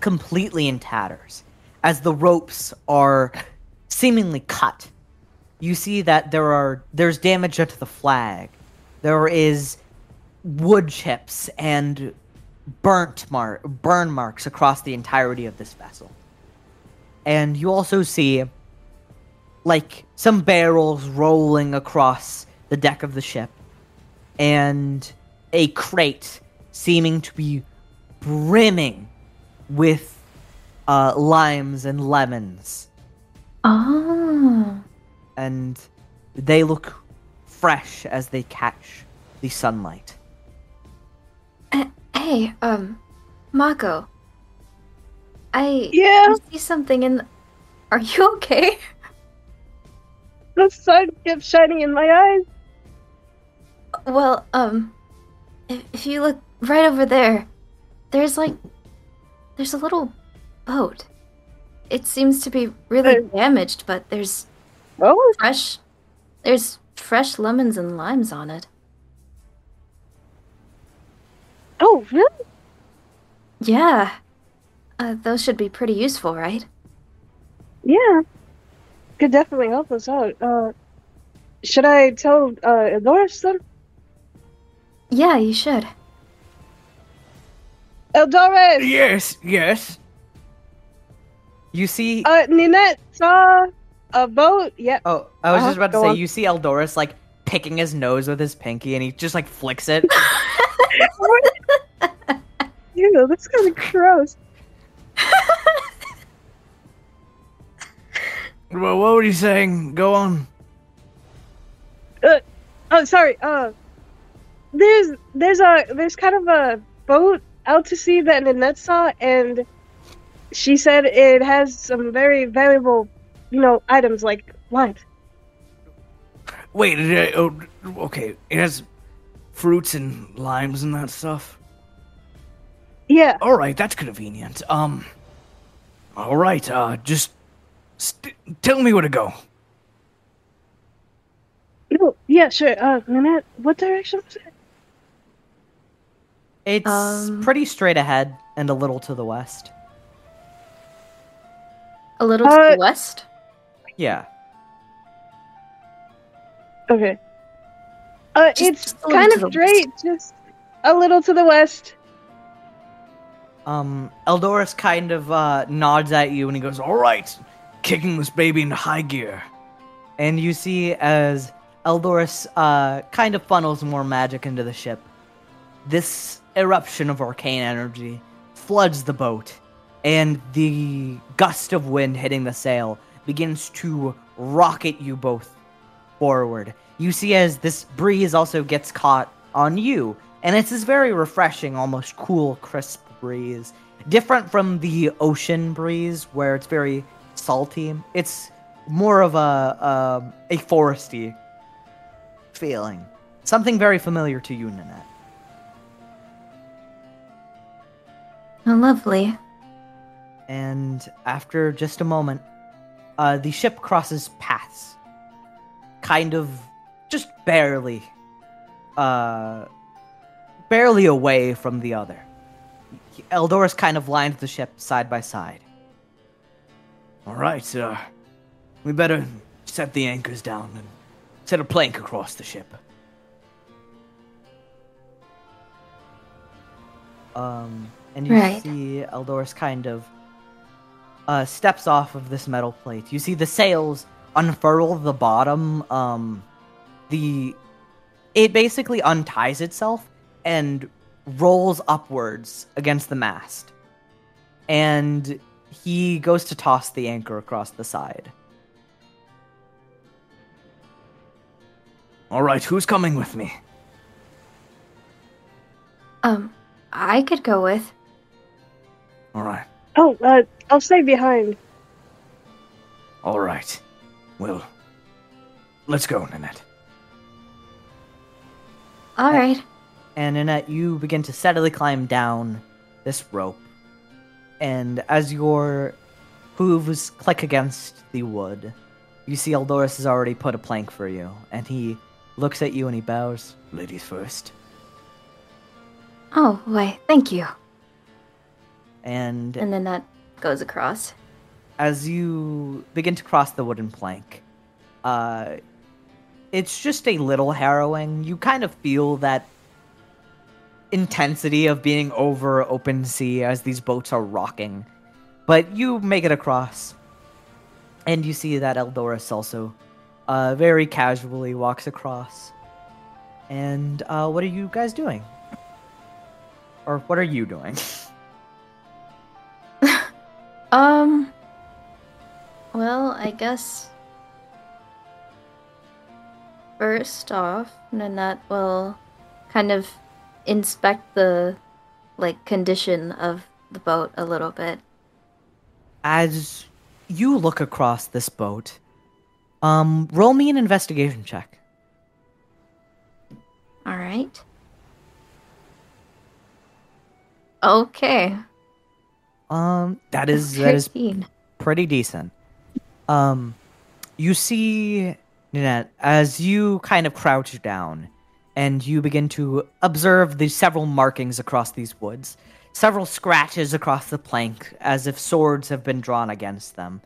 Speaker 1: completely in tatters as the ropes are seemingly cut. You see that there are there's damage to the flag. There is wood chips and burnt mark burn marks across the entirety of this vessel. And you also see like some barrels rolling across the deck of the ship and a crate seeming to be brimming with uh, limes and lemons
Speaker 2: Oh,
Speaker 1: and they look fresh as they catch the sunlight
Speaker 2: Eh, hey, um, Mako. I
Speaker 3: Yeah,
Speaker 2: I see something in. Are you okay?
Speaker 3: the sun kept shining in my eyes.
Speaker 2: Well, um, if, if you look right over there, there's like, there's a little boat. It seems to be really
Speaker 3: Uh.
Speaker 2: damaged, but there's
Speaker 3: Oh,
Speaker 2: fresh, there's fresh lemons and limes on it.
Speaker 3: oh, really?
Speaker 2: Yeah, uh, those should be pretty useful, right?
Speaker 3: Yeah. Could definitely help us out. Uh, should I tell uh Eldoris then?
Speaker 2: Yeah, you should.
Speaker 3: Eldoris!
Speaker 4: Yes, yes.
Speaker 1: you see
Speaker 3: Uh, Ninette saw a boat. Yeah.
Speaker 1: oh i was
Speaker 3: uh-huh,
Speaker 1: just about to
Speaker 3: go
Speaker 1: say
Speaker 3: on.
Speaker 1: you see eldoris like picking his nose with his pinky and he just like flicks it
Speaker 3: Ew, that's kind of gross.
Speaker 4: Well, what were you saying? Go on.
Speaker 3: Oh, sorry. Uh, there's there's a there's kind of a boat out to sea that Ninette saw, and she said it has some very valuable, you know, items like limes.
Speaker 4: Wait, it, oh, okay. It has fruits and limes and that stuff.
Speaker 3: Yeah.
Speaker 4: All right, that's convenient. Um. All right. Uh, just st- tell me where to go.
Speaker 3: No. Yeah. Sure. Uh, Ninette, what direction was it?
Speaker 1: it's
Speaker 2: Um.
Speaker 1: pretty straight ahead and a little to the west
Speaker 2: A little to
Speaker 3: Uh,
Speaker 2: the west.
Speaker 1: Yeah
Speaker 3: Okay. Uh,
Speaker 2: Just-
Speaker 3: it's
Speaker 2: just
Speaker 3: kind of straight, just a little to the west.
Speaker 1: Um, Eldoris kind of uh, nods at you and he goes,
Speaker 4: All right, kicking this baby into high gear.
Speaker 1: and you see as Eldoris uh, kind of funnels more magic into the ship. This eruption of arcane energy floods the boat, and the gust of wind hitting the sail begins to rocket you both forward. You see as this breeze also gets caught on you, and it's this very refreshing, almost cool, crisp breeze. Different from the ocean breeze, where it's very salty. It's more of a a, a foresty feeling. Something very familiar to you, Ninette.
Speaker 2: Oh, lovely.
Speaker 1: And after just a moment, uh, the ship crosses paths. Kind of just barely. Uh, barely away from the other. Eldoris kind of lines the ship side by side.
Speaker 4: All right, uh, we better set the anchors down and set a plank across the ship.
Speaker 1: Um, Um, and you
Speaker 2: Right.
Speaker 1: see Eldoris kind of uh, steps off of this metal plate. You see the sails unfurl the bottom. Um, the it basically unties itself and rolls upwards against the mast, and he goes to toss the anchor across the side.
Speaker 4: All right, who's coming with me?
Speaker 2: Um, I could go with.
Speaker 4: All right,
Speaker 3: Oh, uh, I'll stay behind.
Speaker 4: all right. Well, let's go, Ninette.
Speaker 2: All right.
Speaker 1: And Annette, you begin to steadily climb down this rope. And as your hooves click against the wood, you see Eldoris has already put a plank for you. And he looks at you and he bows.
Speaker 4: Ladies first.
Speaker 2: Oh, why, thank you.
Speaker 1: And
Speaker 2: And then that goes across.
Speaker 1: as you begin to cross the wooden plank, uh, it's just a little harrowing. You kind of feel that intensity of being over open sea as these boats are rocking. But you make it across, and you see that Eldoris also uh, very casually walks across. And uh, what are you guys doing? Or what are you doing?
Speaker 2: I guess. First off, Ninette will kind of inspect the, like, condition of the boat a little bit.
Speaker 1: as you look across this boat, um, roll me an investigation check.
Speaker 2: All right. Okay.
Speaker 1: Um, that is that is
Speaker 2: 13.
Speaker 1: pretty decent. Um, you see, Ninette, as you kind of crouch down and you begin to observe the several markings across these woods, several scratches across the plank as if swords have been drawn against them.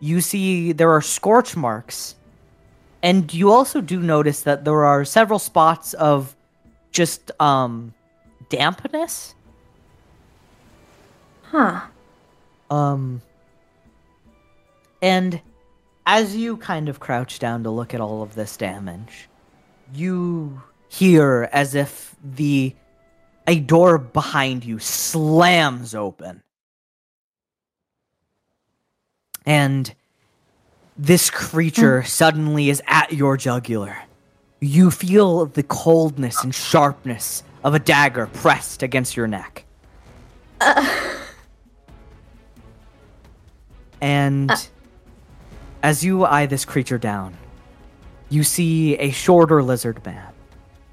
Speaker 1: You see there are scorch marks, and you also do notice that there are several spots of just um dampness.
Speaker 2: Huh.
Speaker 1: Um, and as you kind of crouch down to look at all of this damage, you hear as if the a door behind you slams open. And this creature hmm. suddenly is at your jugular. You feel the coldness and sharpness of a dagger pressed against your neck. Uh. And uh. As you eye this creature down, you see a shorter lizard man,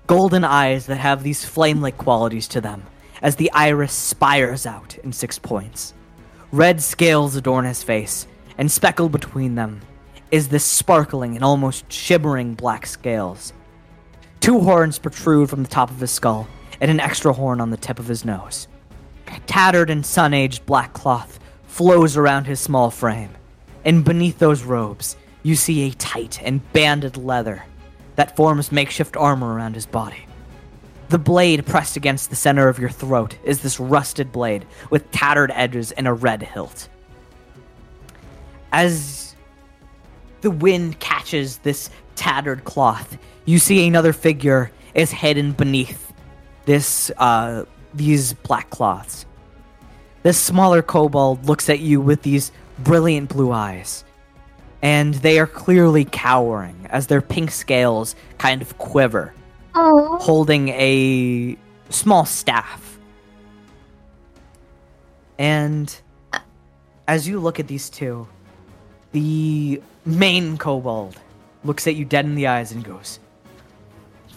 Speaker 1: golden eyes that have these flame like qualities to them as the iris spires out in six points. Red scales adorn his face, and speckled between them is this sparkling and almost shimmering black scales. Two horns protrude from the top of his skull, and an extra horn on the tip of his nose. Tattered and sun aged black cloth flows around his small frame, and beneath those robes, you see a tight and banded leather that forms makeshift armor around his body. The blade pressed against the center of your throat is this rusted blade with tattered edges and a red hilt. As the wind catches this tattered cloth, you see another figure is hidden beneath this uh, these black cloths. This smaller kobold looks at you with these brilliant blue eyes, and they are clearly cowering as their pink scales kind of quiver
Speaker 2: Oh.
Speaker 1: holding a small staff. And as you look at these two, the main kobold looks at you dead in the eyes and goes,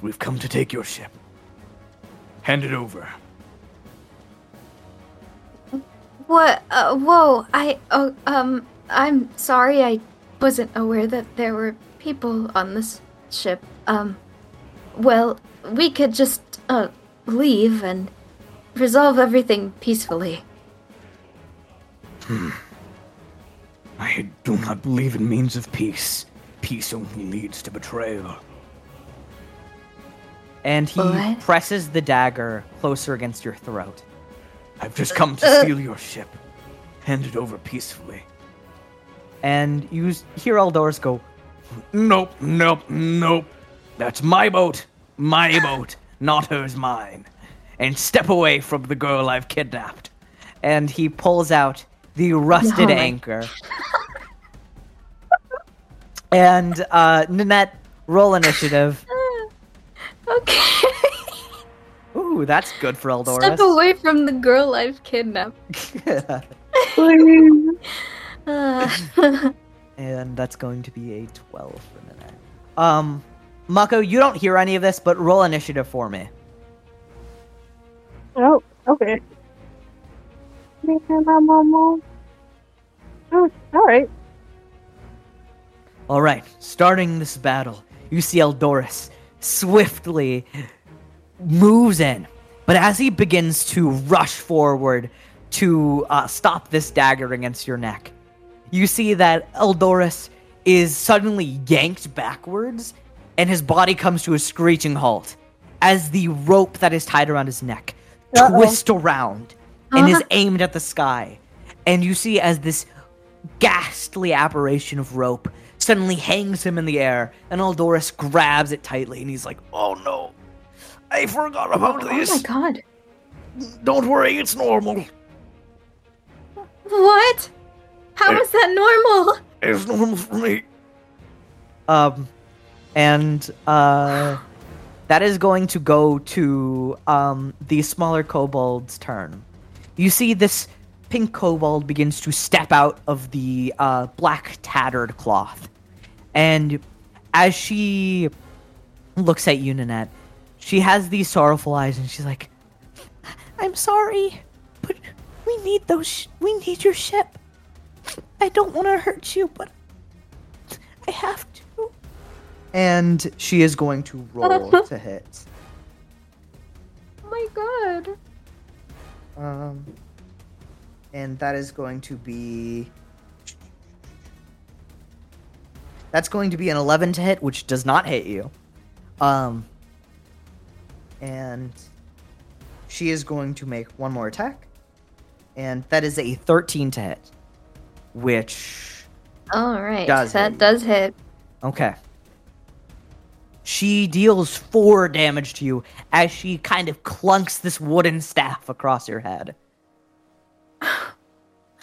Speaker 4: We've come to take your ship. Hand it over.
Speaker 2: What? Uh, whoa! I oh um I'm sorry. I wasn't aware that there were people on this ship. Um, well, we could just uh leave and resolve everything peacefully. Hmm.
Speaker 4: I do not believe in means of peace. Peace only leads to betrayal.
Speaker 1: and he
Speaker 2: What?
Speaker 1: presses the dagger closer against your throat.
Speaker 4: I've just come to steal your ship. Hand it over peacefully.
Speaker 1: And you s- hear Eldoris go,
Speaker 4: Nope, nope, nope. That's my boat. My boat. Not hers, mine. And step away from the girl I've kidnapped.
Speaker 1: and he pulls out the rusted
Speaker 2: No.
Speaker 1: anchor. and uh, Ninette, roll initiative.
Speaker 2: Okay.
Speaker 1: Ooh, that's good for Eldoris.
Speaker 2: Step away from the girl I've kidnapped. Uh,
Speaker 1: and that's going to be a 12 for Ninette. Um, Mako, you don't hear any of this, but roll initiative for me.
Speaker 3: Oh, okay. Oh, all right.
Speaker 1: All right, starting this battle, you see Eldoris swiftly moves in, but as he begins to rush forward to uh, stop this dagger against your neck, you see that Eldoris is suddenly yanked backwards, and his body comes to a screeching halt as the rope that is tied around his neck
Speaker 3: Uh-oh.
Speaker 1: twists around and is
Speaker 2: Uh-huh.
Speaker 1: aimed at the sky. And you see as this ghastly apparition of rope suddenly hangs him in the air, and Eldoris grabs it tightly, and he's like,
Speaker 4: Oh no. I forgot about this!
Speaker 2: oh my god.
Speaker 4: Don't worry, it's normal.
Speaker 2: What? How is that normal?
Speaker 4: It's normal for me.
Speaker 1: Um, and uh, that is going to go to um the smaller kobold's turn. You see this pink kobold begins to step out of the uh, black tattered cloth, and as she looks at you, Ninette, she has these sorrowful eyes, and she's like, "I'm sorry, but we need those. Sh- we need your ship. I don't want to hurt you, but I have to." And she is going to roll to hit.
Speaker 2: Oh my god.
Speaker 1: Um, and that is going to be. That's going to be an 11 to hit, which does not hit you. Um, and she is going to make one more attack. And that is a 13 to hit, which.
Speaker 2: All right.
Speaker 1: Does
Speaker 2: that
Speaker 1: hit.
Speaker 2: does hit.
Speaker 1: Okay. She deals four damage to you as she kind of clunks this wooden staff across your head. I'm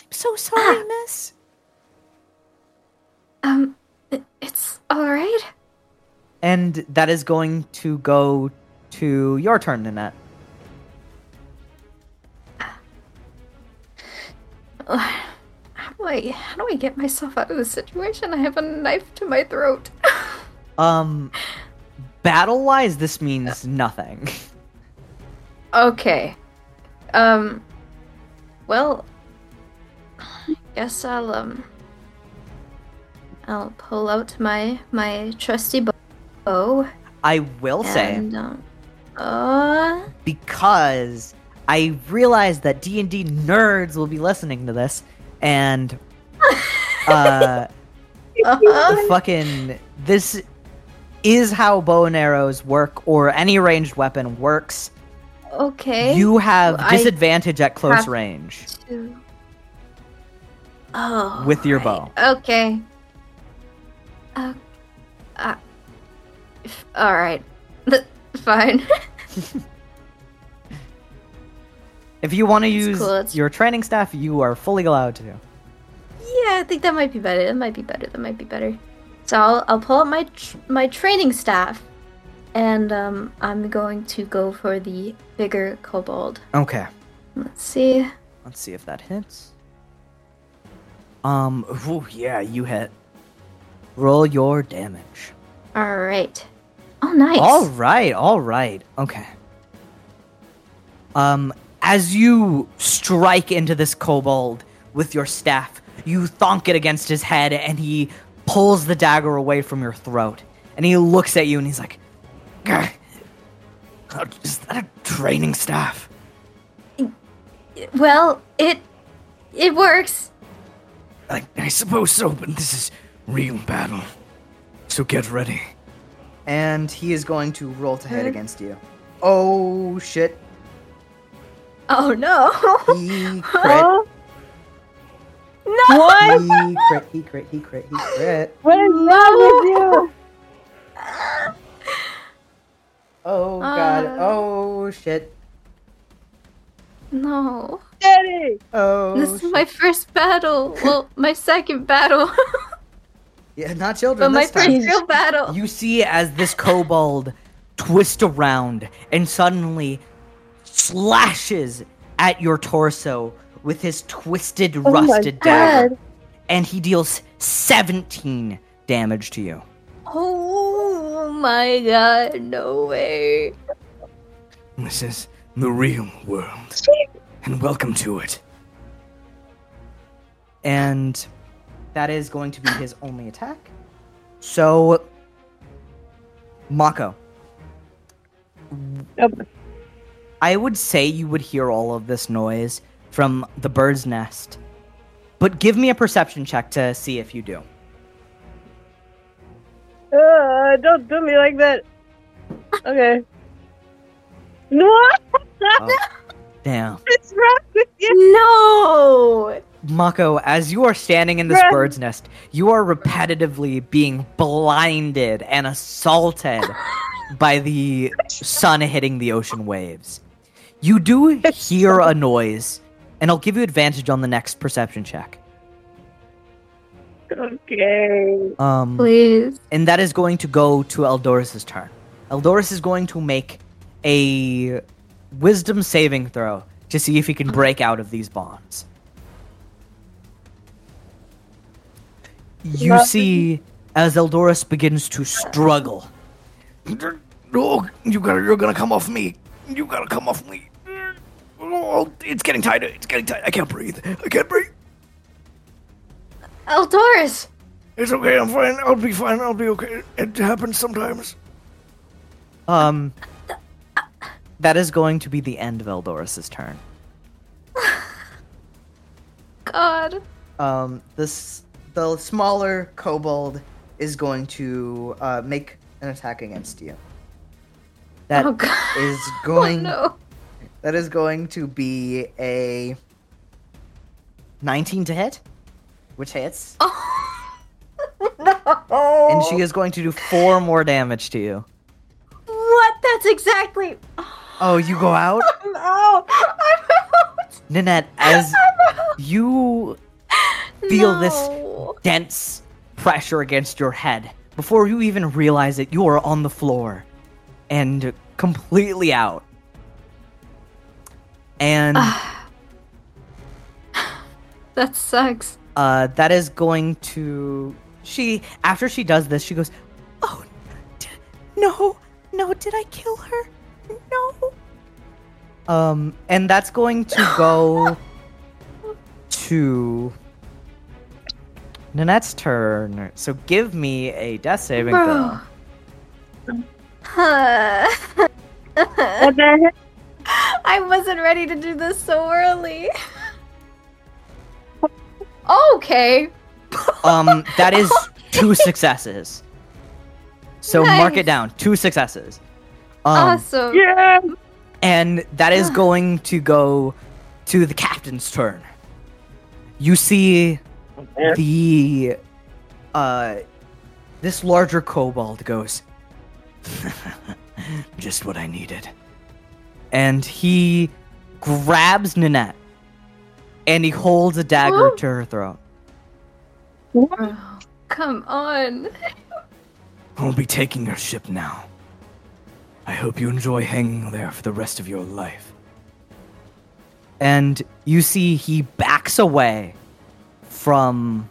Speaker 1: so sorry, miss.
Speaker 2: Um, it's all right.
Speaker 1: And that is going to go to your turn, Ninette.
Speaker 2: How do I how do I get myself out of this situation? I have a knife to my throat.
Speaker 1: Um, battle wise, this means nothing.
Speaker 2: okay. Um. Well, I guess I'll um. I'll pull out my my trusty bow
Speaker 1: I will say,
Speaker 2: um. Uh.
Speaker 1: because I realize that D and D nerds will be listening to this, and uh,
Speaker 2: uh
Speaker 1: fucking this is how bow and arrows work, or any ranged weapon works.
Speaker 2: Okay.
Speaker 1: You have
Speaker 2: I
Speaker 1: disadvantage at close range.
Speaker 2: to- Oh.
Speaker 1: With your
Speaker 2: right. Okay. Uh, uh, all right. Fine.
Speaker 1: If you want to use
Speaker 2: cool,
Speaker 1: your training staff, you are fully allowed to.
Speaker 2: yeah, I think that might be better. That might be better. That might be better. So I'll, I'll pull up my tr- my training staff, and um, I'm going to go for the bigger kobold.
Speaker 1: Okay.
Speaker 2: Let's see.
Speaker 1: Let's see if that hits. Um, ooh, yeah, you hit. Roll your damage.
Speaker 2: All right. Oh, nice.
Speaker 1: All right, all right. Okay. Um, as you strike into this kobold with your staff, you thonk it against his head, and he pulls the dagger away from your throat. And he looks at you, and he's like, "Is that a training staff?"
Speaker 2: Well, it it works.
Speaker 4: I, I suppose so, but this is real battle. So get ready.
Speaker 1: And he is going to roll to hit
Speaker 2: Good.
Speaker 1: against you. Oh shit!
Speaker 2: Oh no.
Speaker 1: He crit.
Speaker 3: Oh,
Speaker 2: no.
Speaker 3: what?
Speaker 1: he crit. He crit. He crit. He crit.
Speaker 3: What is wrong with you?
Speaker 1: Oh god.
Speaker 2: Uh.
Speaker 1: oh shit.
Speaker 2: No.
Speaker 3: Daddy!
Speaker 1: Oh.
Speaker 2: This is
Speaker 1: shit.
Speaker 2: my first battle. Well, my second battle.
Speaker 1: Yeah, not children.
Speaker 2: but my
Speaker 1: this time.
Speaker 2: first real battle.
Speaker 1: You see as this kobold twists around and suddenly slashes at your torso with his twisted,
Speaker 3: Oh
Speaker 1: rusted dagger, and he deals 17 damage to you.
Speaker 2: Oh my god, no way.
Speaker 4: This is the real world. And welcome to it.
Speaker 1: And that is going to be his only attack. So, Mako,
Speaker 3: Yep.
Speaker 1: I would say you would hear all of this noise from the bird's nest. But give me a perception check to see if you do.
Speaker 3: Uh, don't do me like that. Okay. No!
Speaker 1: Oh, damn.
Speaker 3: What's wrong with you?
Speaker 2: No!
Speaker 1: Mako, as you are standing in this
Speaker 3: Bruh.
Speaker 1: bird's nest, you are repetitively being blinded and assaulted by the sun hitting the ocean waves. You do hear a noise, and I'll give you advantage on the next perception check.
Speaker 3: Okay.
Speaker 1: Um,
Speaker 2: Please.
Speaker 1: and that is going to go to Eldoris's turn. Eldoris is going to make a wisdom saving throw to see if he can break out of these bonds. You
Speaker 3: Love-
Speaker 1: see as Eldoris begins to struggle.
Speaker 4: Oh, you gotta, you're gonna come off me. You gotta come off me. Oh, it's getting tighter. It's getting tight. I can't breathe. I can't breathe.
Speaker 2: Eldoris!
Speaker 4: It's okay. I'm fine. I'll be fine. I'll be okay. It happens sometimes.
Speaker 1: Um, that is going to be the end of Eldoris's turn.
Speaker 2: God.
Speaker 1: um, this the smaller kobold is going to uh, make an attack against you. That
Speaker 2: oh
Speaker 1: is going.
Speaker 2: Oh no.
Speaker 1: That is going to be a 19 to hit, which hits,
Speaker 2: Oh. no.
Speaker 1: and she is going to do four more damage to you.
Speaker 2: What? That's exactly.
Speaker 1: Oh, you go out,
Speaker 2: No. I'm out.
Speaker 1: Ninette, as
Speaker 2: I'm out.
Speaker 1: you feel this dense pressure against your head. Before you even realize it, you are on the floor and completely out. And
Speaker 2: That sucks.
Speaker 1: uh, that is going to. She, after she does this, she goes, Oh, d- no, no, did I kill her? No. Um, and that's going to go to Ninette's turn. So give me a death saving throw.
Speaker 2: Bro. Huh.
Speaker 3: What?
Speaker 2: I wasn't ready to do this so early. okay.
Speaker 1: Um, that is two successes. So mark it down. Two successes. Um,
Speaker 2: awesome.
Speaker 3: Yeah.
Speaker 1: And that is going to go to the captain's turn. You see the uh this larger kobold goes just what I needed. And he grabs Ninette and he holds a dagger
Speaker 2: Whoa.
Speaker 1: to her throat.
Speaker 2: Oh, come on.
Speaker 4: I'll be taking your ship now. I hope you enjoy hanging there for the rest of your life.
Speaker 1: And you see he backs away from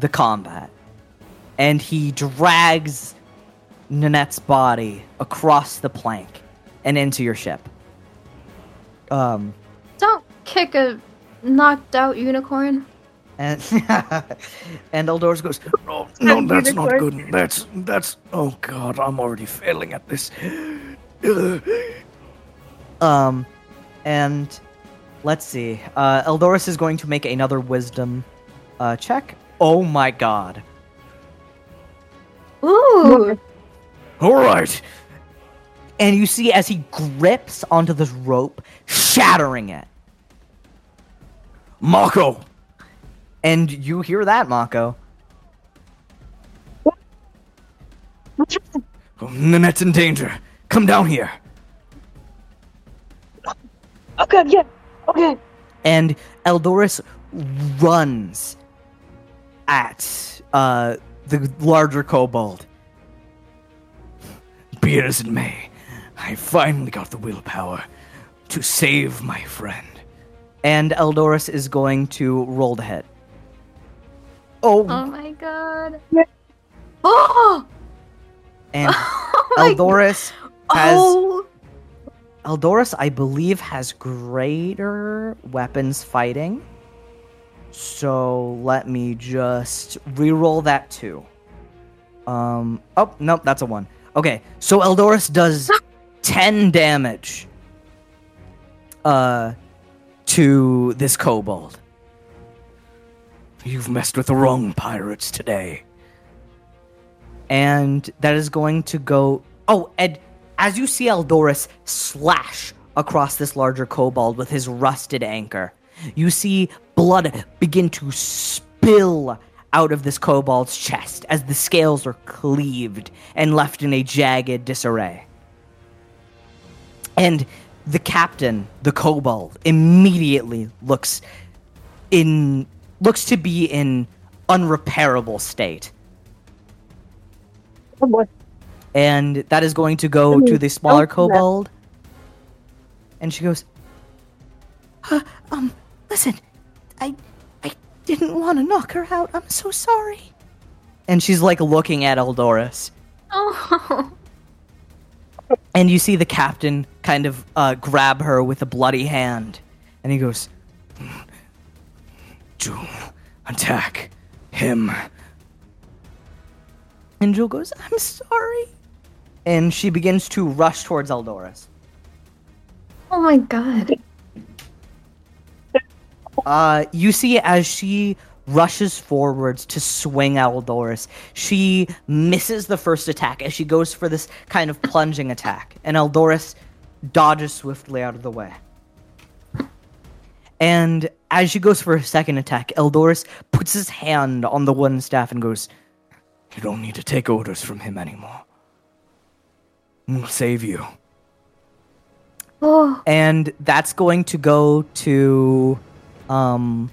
Speaker 1: the combat. And he drags Ninette's body across the plank and into your ship. Um,
Speaker 2: Don't kick a knocked out unicorn.
Speaker 1: and and Eldoris goes,
Speaker 4: No, no,
Speaker 3: And
Speaker 4: that's not good. That's that's. Oh God, I'm already failing at this.
Speaker 1: um, and let's see. Uh, Eldoris is going to make another wisdom uh, check. Oh my god.
Speaker 2: Ooh.
Speaker 4: All right.
Speaker 1: And you see as he grips onto this rope, shattering it.
Speaker 4: Mako,
Speaker 1: And you hear that, Mako.
Speaker 4: oh, Ninette's in danger. Come down here.
Speaker 3: Okay, yeah. Okay.
Speaker 1: And Eldoris runs at uh, the larger kobold.
Speaker 4: Be it as it may, I finally got the willpower to save my friend.
Speaker 1: And Eldoris is going to roll the hit. Oh,
Speaker 2: Oh my god. Oh!
Speaker 1: and
Speaker 2: Oh my
Speaker 1: Eldoris has
Speaker 2: Oh!
Speaker 1: Eldoris, I believe, has greater weapons fighting. So let me just re-roll that too. Um. Oh nope, that's a one. Okay, so Eldoris does ten damage. Uh, to this kobold.
Speaker 4: You've messed with the wrong pirates today.
Speaker 1: and that is going to go. Oh, and as you see Eldoris slash across this larger kobold with his rusted anchor, you see blood begin to spill out of this kobold's chest as the scales are cleaved and left in a jagged disarray. And the captain, the kobold, immediately looks in looks to be in unrepairable state
Speaker 3: Oh boy.
Speaker 1: and that is going to go to the smaller
Speaker 3: oh,
Speaker 1: kobold. And she goes, "Uh, "Um, listen, I, I didn't want to knock her out. I'm so sorry." And she's like looking at Eldoris,
Speaker 2: Oh!
Speaker 1: and you see the captain kind of uh, grab her with a bloody hand, and he goes,
Speaker 4: To attack him.
Speaker 1: and Jewel goes, "I'm sorry," and she begins to rush towards Eldoris.
Speaker 2: Oh my god.
Speaker 1: Uh, you see as she rushes forwards to swing Eldoris, she misses the first attack as she goes for this kind of plunging attack, and Eldoris dodges swiftly out of the way. And as she goes for a second attack, Eldoris puts his hand on the wooden staff and goes,
Speaker 4: You don't need to take orders from him anymore. We'll save you.
Speaker 2: Oh.
Speaker 1: and that's going to go to, um,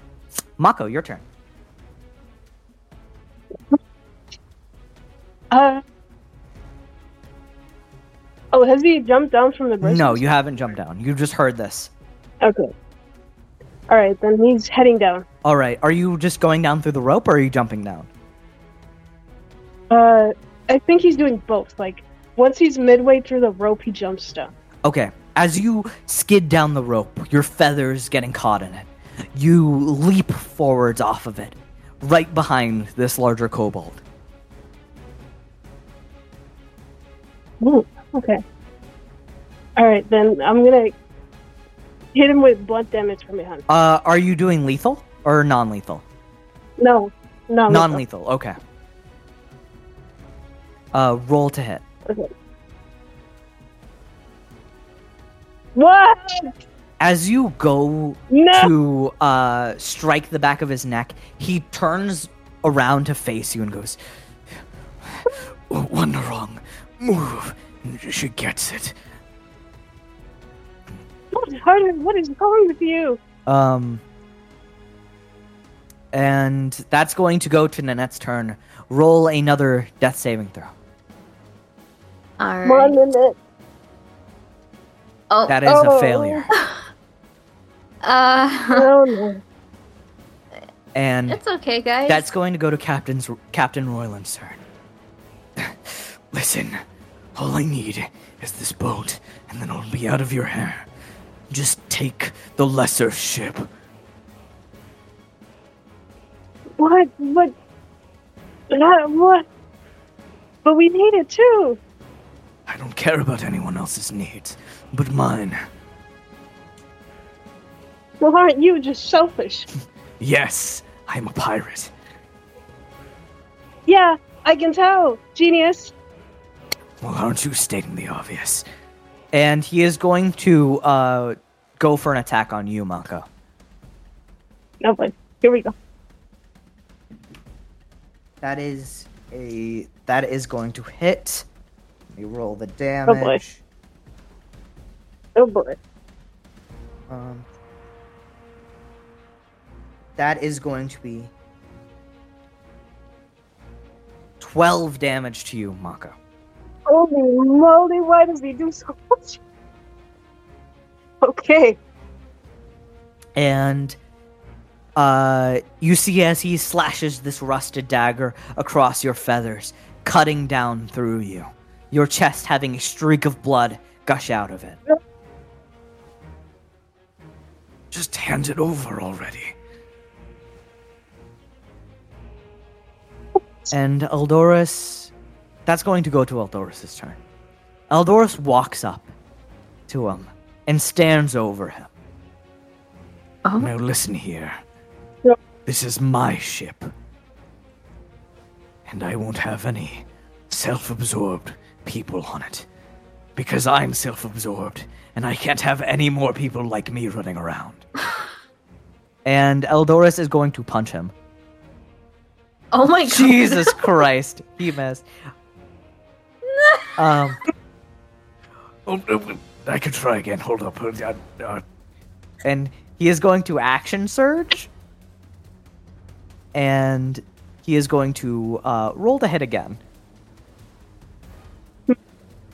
Speaker 1: Mako. Your turn.
Speaker 3: Uh. Oh, has he jumped down from the bridge?
Speaker 1: No, you haven't jumped down. You just heard this.
Speaker 3: Okay. All right, then he's heading down.
Speaker 1: All right. Are you just going down through the rope, or are you jumping down?
Speaker 3: Uh, I think he's doing both. Like, once he's midway through the rope, he jumps down.
Speaker 1: Okay. As you skid down the rope, your feathers getting caught in it, you leap forwards off of it, right behind this larger kobold.
Speaker 3: Ooh, okay. All right, then I'm gonna hit him with blunt damage from behind.
Speaker 1: Uh, are you doing lethal or non-lethal?
Speaker 3: No, no,
Speaker 1: Non-lethal. Okay. Uh, roll to hit.
Speaker 3: Okay. What?
Speaker 1: As you go
Speaker 3: No.
Speaker 1: to uh, strike the back of his neck, he turns around to face you and goes,
Speaker 4: One wrong move. She gets it.
Speaker 3: What, Hunter, what is wrong with you?
Speaker 1: um, and that's going to go to Ninette's turn. Roll another death saving throw.
Speaker 3: Come on,
Speaker 2: Alright.
Speaker 3: Ninette.
Speaker 2: Oh,
Speaker 1: That is a
Speaker 3: Oh.
Speaker 1: failure.
Speaker 2: uh,
Speaker 3: Oh no.
Speaker 1: And
Speaker 2: it's okay, guys.
Speaker 1: that's going to go to Captain's Captain Royland's turn.
Speaker 4: Listen, all I need is this boat, and then I'll be out of your hair. Just take the lesser ship.
Speaker 3: What? What? What? what? But we need it too.
Speaker 4: I don't care about anyone else's needs, but mine.
Speaker 3: Well, aren't you just selfish?
Speaker 4: Yes, I'm a pirate.
Speaker 3: Yeah, I can tell. Genius.
Speaker 4: Well, aren't you stating the obvious?
Speaker 1: and he is going to uh, go for an attack on you, Mako.
Speaker 3: No, but here we go.
Speaker 1: That is a that is going to hit. Let me roll the damage.
Speaker 3: Oh boy.
Speaker 1: damage.
Speaker 3: Oh boy.
Speaker 1: Um, that is going to be twelve damage to you, Mako.
Speaker 3: Holy moly, why does he do so much? Okay.
Speaker 1: and uh, you see as he slashes this rusted dagger across your feathers, cutting down through you, your chest having a streak of blood gush out of it.
Speaker 4: Just hand it over already.
Speaker 1: And Eldoris, that's going to go to Eldoris's turn. Eldoris walks up to him and stands over him.
Speaker 2: oh,
Speaker 4: Now listen here. This is my ship. And I won't have any self absorbed people on it. Because I'm self absorbed, and I can't have any more people like me running around.
Speaker 1: And Eldoris is going to punch him.
Speaker 2: Oh my god.
Speaker 1: Jesus Christ, he missed. Um,
Speaker 4: Oh, I can try again. Hold up. Uh, uh,
Speaker 1: and he is going to action surge. And he is going to uh, roll the hit again.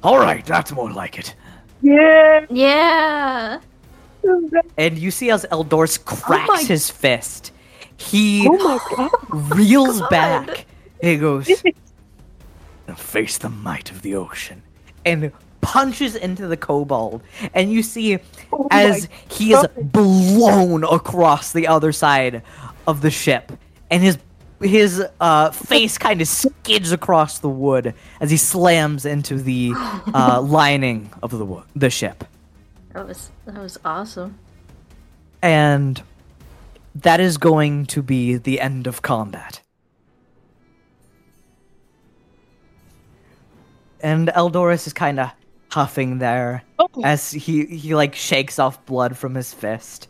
Speaker 4: all right, that's more like it.
Speaker 3: Yeah.
Speaker 2: Yeah.
Speaker 1: And you see as Eldoris cracks
Speaker 2: my-
Speaker 1: his fist, he
Speaker 3: Oh my god.
Speaker 1: reels
Speaker 2: God.
Speaker 1: back. He goes
Speaker 4: Now face the might of the ocean.
Speaker 1: and punches into the kobold. And you see
Speaker 3: Oh
Speaker 1: as
Speaker 3: my
Speaker 1: he is blown across the other side of the ship, and his his uh, face kind of skids across the wood as he slams into the uh, lining of the wo- the ship.
Speaker 2: That was that was awesome.
Speaker 1: And that is going to be the end of combat. And Eldoris is kind of huffing there
Speaker 3: Oh.
Speaker 1: as he he like shakes off blood from his fist.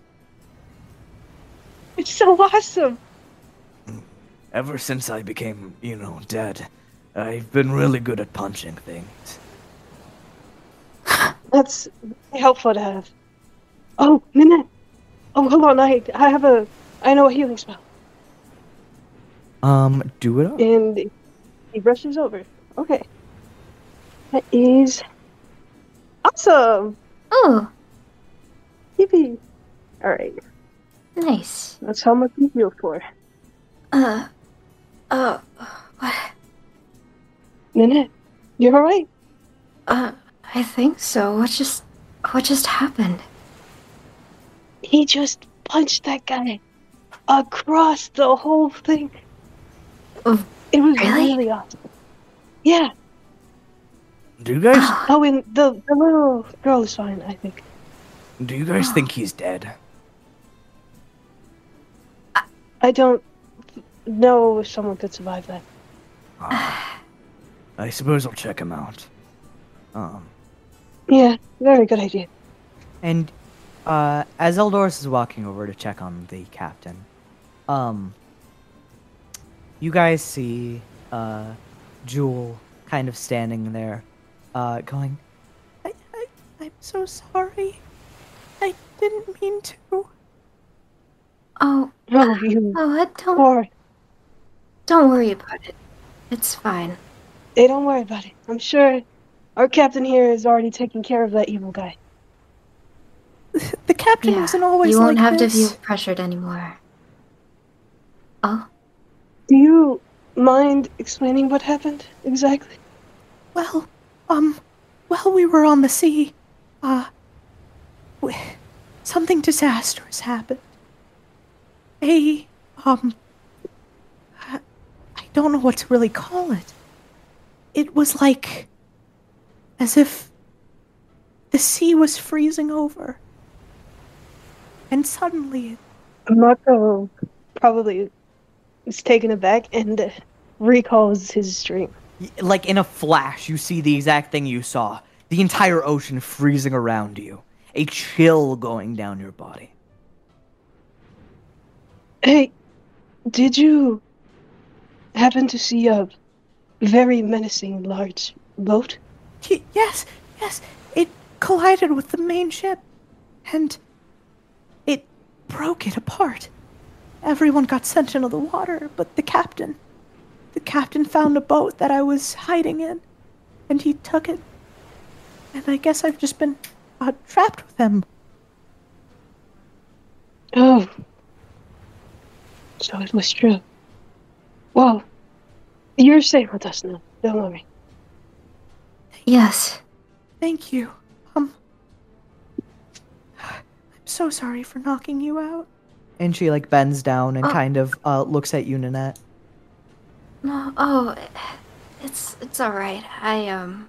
Speaker 3: It's so awesome.
Speaker 4: Ever since I became, you know, dead, I've been really good at punching things.
Speaker 3: That's helpful to have. Oh, Ninette. Oh, hold on. I I have a I know a healing spell.
Speaker 1: Um, do it. Up.
Speaker 3: And he brushes over. Okay. That is awesome.
Speaker 2: Oh,
Speaker 3: Yippee. All right.
Speaker 2: nice.
Speaker 3: That's how much you heal for.
Speaker 2: Uh, uh, what?
Speaker 3: Ninette, you're all right?
Speaker 2: Uh, I think so. What just, what just happened?
Speaker 3: He just punched that guy across the whole thing.
Speaker 2: Oh,
Speaker 3: It was
Speaker 2: really?
Speaker 3: really awesome. Yeah.
Speaker 4: Do you guys
Speaker 3: Oh, and the, the little girl is fine, I think.
Speaker 4: do you guys think he's dead?
Speaker 3: I don't know if someone could survive that.
Speaker 4: I suppose I'll check him out. Um,
Speaker 3: Yeah, very good idea.
Speaker 1: And uh, as Eldoris is walking over to check on the captain, um, you guys see uh, Jewel kind of standing there, uh, going, I, I, I'm so sorry. I didn't mean to.
Speaker 2: Oh,
Speaker 3: Oh, you
Speaker 2: oh, don't
Speaker 3: poor.
Speaker 2: don't worry about it. It's fine.
Speaker 3: Hey, don't worry about it. I'm sure our captain here is already taking care of that evil guy.
Speaker 1: The captain
Speaker 2: Yeah,
Speaker 1: wasn't always
Speaker 2: you won't
Speaker 1: like
Speaker 2: have
Speaker 1: this.
Speaker 2: to feel pressured anymore. Oh,
Speaker 3: Do you mind explaining what happened exactly?
Speaker 1: Well, um, while we were on the sea, uh, w- something disastrous happened. A, um, I I don't know what to really call it. It was like as if the sea was freezing over. And suddenly,
Speaker 3: Mako probably is taken aback and recalls his dream.
Speaker 1: like in a flash, you see the exact thing you saw the entire ocean freezing around you, a chill going down your body.
Speaker 3: Hey, did you happen to see a very menacing large boat?
Speaker 1: Y- yes, yes, it collided with the main ship, and it broke it apart. Everyone got sent into the water, but the captain. The captain found a boat that I was hiding in, and he took it. And I guess I've just been uh, trapped with him.
Speaker 3: Oh. So it was true. Well, you're safe with us now. Don't worry.
Speaker 2: yes.
Speaker 1: Thank you. So sorry for knocking you out. And she like bends down and
Speaker 2: Oh.
Speaker 1: kind of uh, looks at you, Ninette.
Speaker 2: No. Oh, it's it's all right. I um.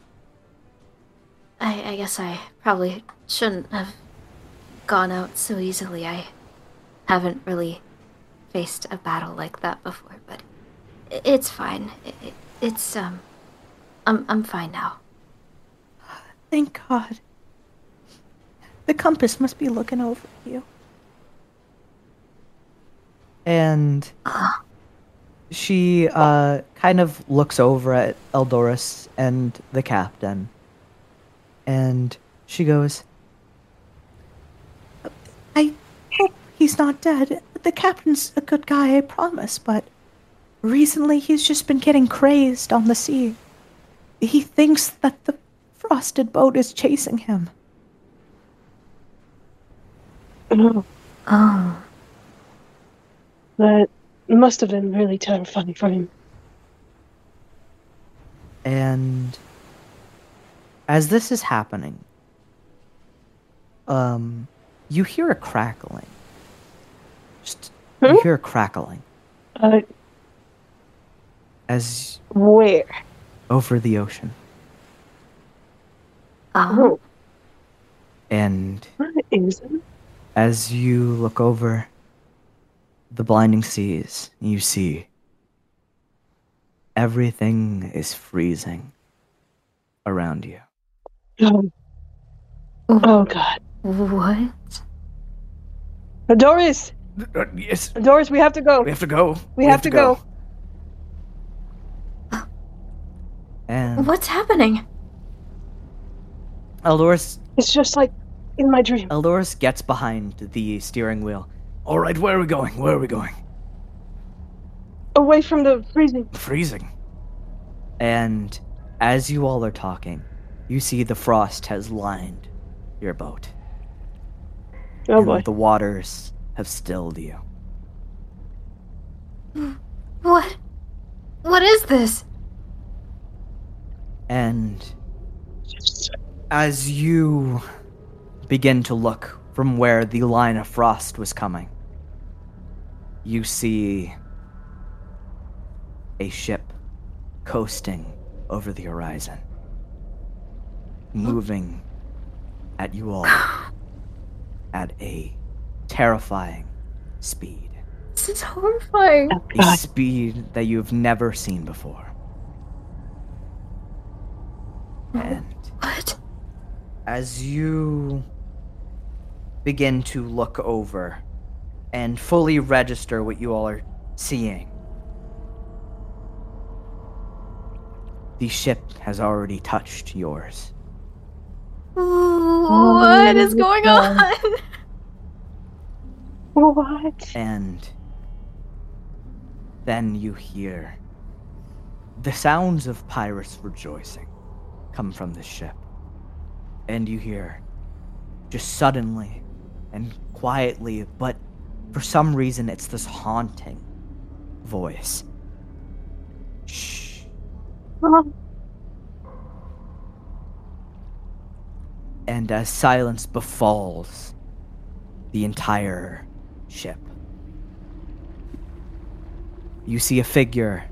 Speaker 2: I I guess I probably shouldn't have gone out so easily. I haven't really faced a battle like that before, but it's fine. It, it, it's um. I'm I'm fine now.
Speaker 1: Thank God. The compass must be looking over you. And she uh, kind of looks over at Eldoris and the captain. And she goes, I hope he's not dead. The captain's a good guy, I promise, but recently he's just been getting crazed on the sea. He thinks that the frosted boat is chasing him.
Speaker 3: Oh,
Speaker 2: Oh.
Speaker 3: that must have been really terrifying for him.
Speaker 1: And as this is happening, um, you hear a crackling. Just you
Speaker 3: Hmm?
Speaker 1: hear a crackling
Speaker 3: Uh,
Speaker 1: as
Speaker 3: where?
Speaker 1: over the ocean,
Speaker 2: Oh.
Speaker 3: Oh,
Speaker 1: and
Speaker 3: what is it?
Speaker 1: As you look over the blinding seas, you see everything is freezing around you.
Speaker 3: Oh, oh God.
Speaker 2: What?
Speaker 3: Doris!
Speaker 4: uh, yes,
Speaker 3: Doris, we have to go.
Speaker 4: we have to go.
Speaker 3: We have to go.
Speaker 1: And
Speaker 2: What's happening?
Speaker 1: Eldoris
Speaker 3: It's just like in my dream.
Speaker 1: Eldoris gets behind the steering wheel.
Speaker 4: All right, where are we going? Where are we going?
Speaker 3: Away from the freezing.
Speaker 4: Freezing.
Speaker 1: And as you all are talking, you see the frost has lined your boat.
Speaker 3: Oh
Speaker 1: and
Speaker 3: boy.
Speaker 1: The waters have stilled you.
Speaker 2: What? What is this?
Speaker 1: And as you begin to look from where the line of frost was coming, you see a ship coasting over the horizon, moving at you all at a terrifying speed.
Speaker 2: This is horrifying.
Speaker 3: Oh,
Speaker 1: A speed that you've never seen before. And
Speaker 2: What?
Speaker 1: as you begin to look over and fully register what you all are seeing, the ship has already touched yours.
Speaker 2: Oh, what is going on?
Speaker 3: What?
Speaker 1: And then you hear the sounds of pirates rejoicing come from the ship. And you hear just suddenly and quietly, but for some reason it's this haunting voice. Shh. And as silence befalls the entire ship, you see a figure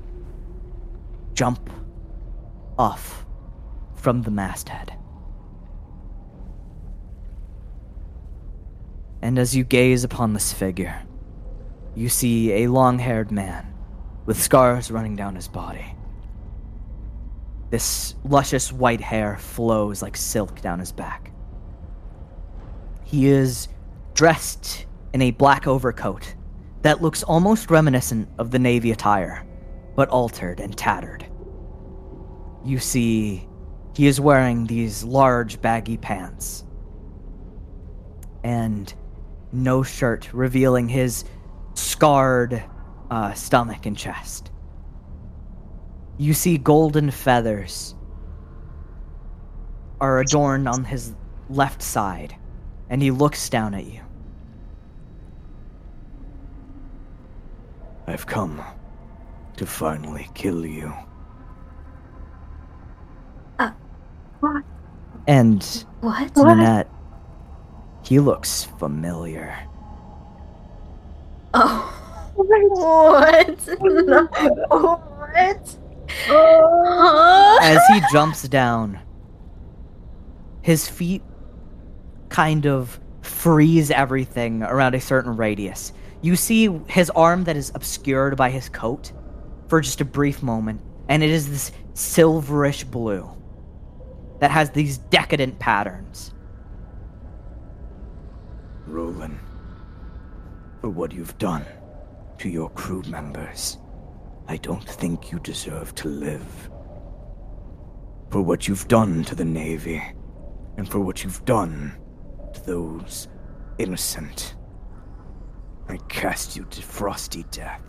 Speaker 1: jump off from the masthead. And as you gaze upon this figure, you see a long haired man with scars running down his body. This luscious white hair flows like silk down his back. He is dressed in a black overcoat that looks almost reminiscent of the Navy attire, but altered and tattered. You see, he is wearing these large baggy pants and no shirt, revealing his scarred uh, stomach and chest. You see golden feathers are adorned on his left side, and he looks down at you.
Speaker 4: I've come to finally kill you. Uh, what?
Speaker 1: And
Speaker 2: What?
Speaker 1: Ninette, he looks familiar.
Speaker 2: Oh. What? No. What? Huh? Oh.
Speaker 1: As he jumps down, his feet kind of freeze everything around a certain radius. You see his arm that is obscured by his coat for just a brief moment, and it is this silverish blue that has these decadent patterns.
Speaker 4: Roland, for what you've done to your crew members, I don't think you deserve to live. For what you've done to the Navy, and for what you've done to those innocent, I cast you to frosty death.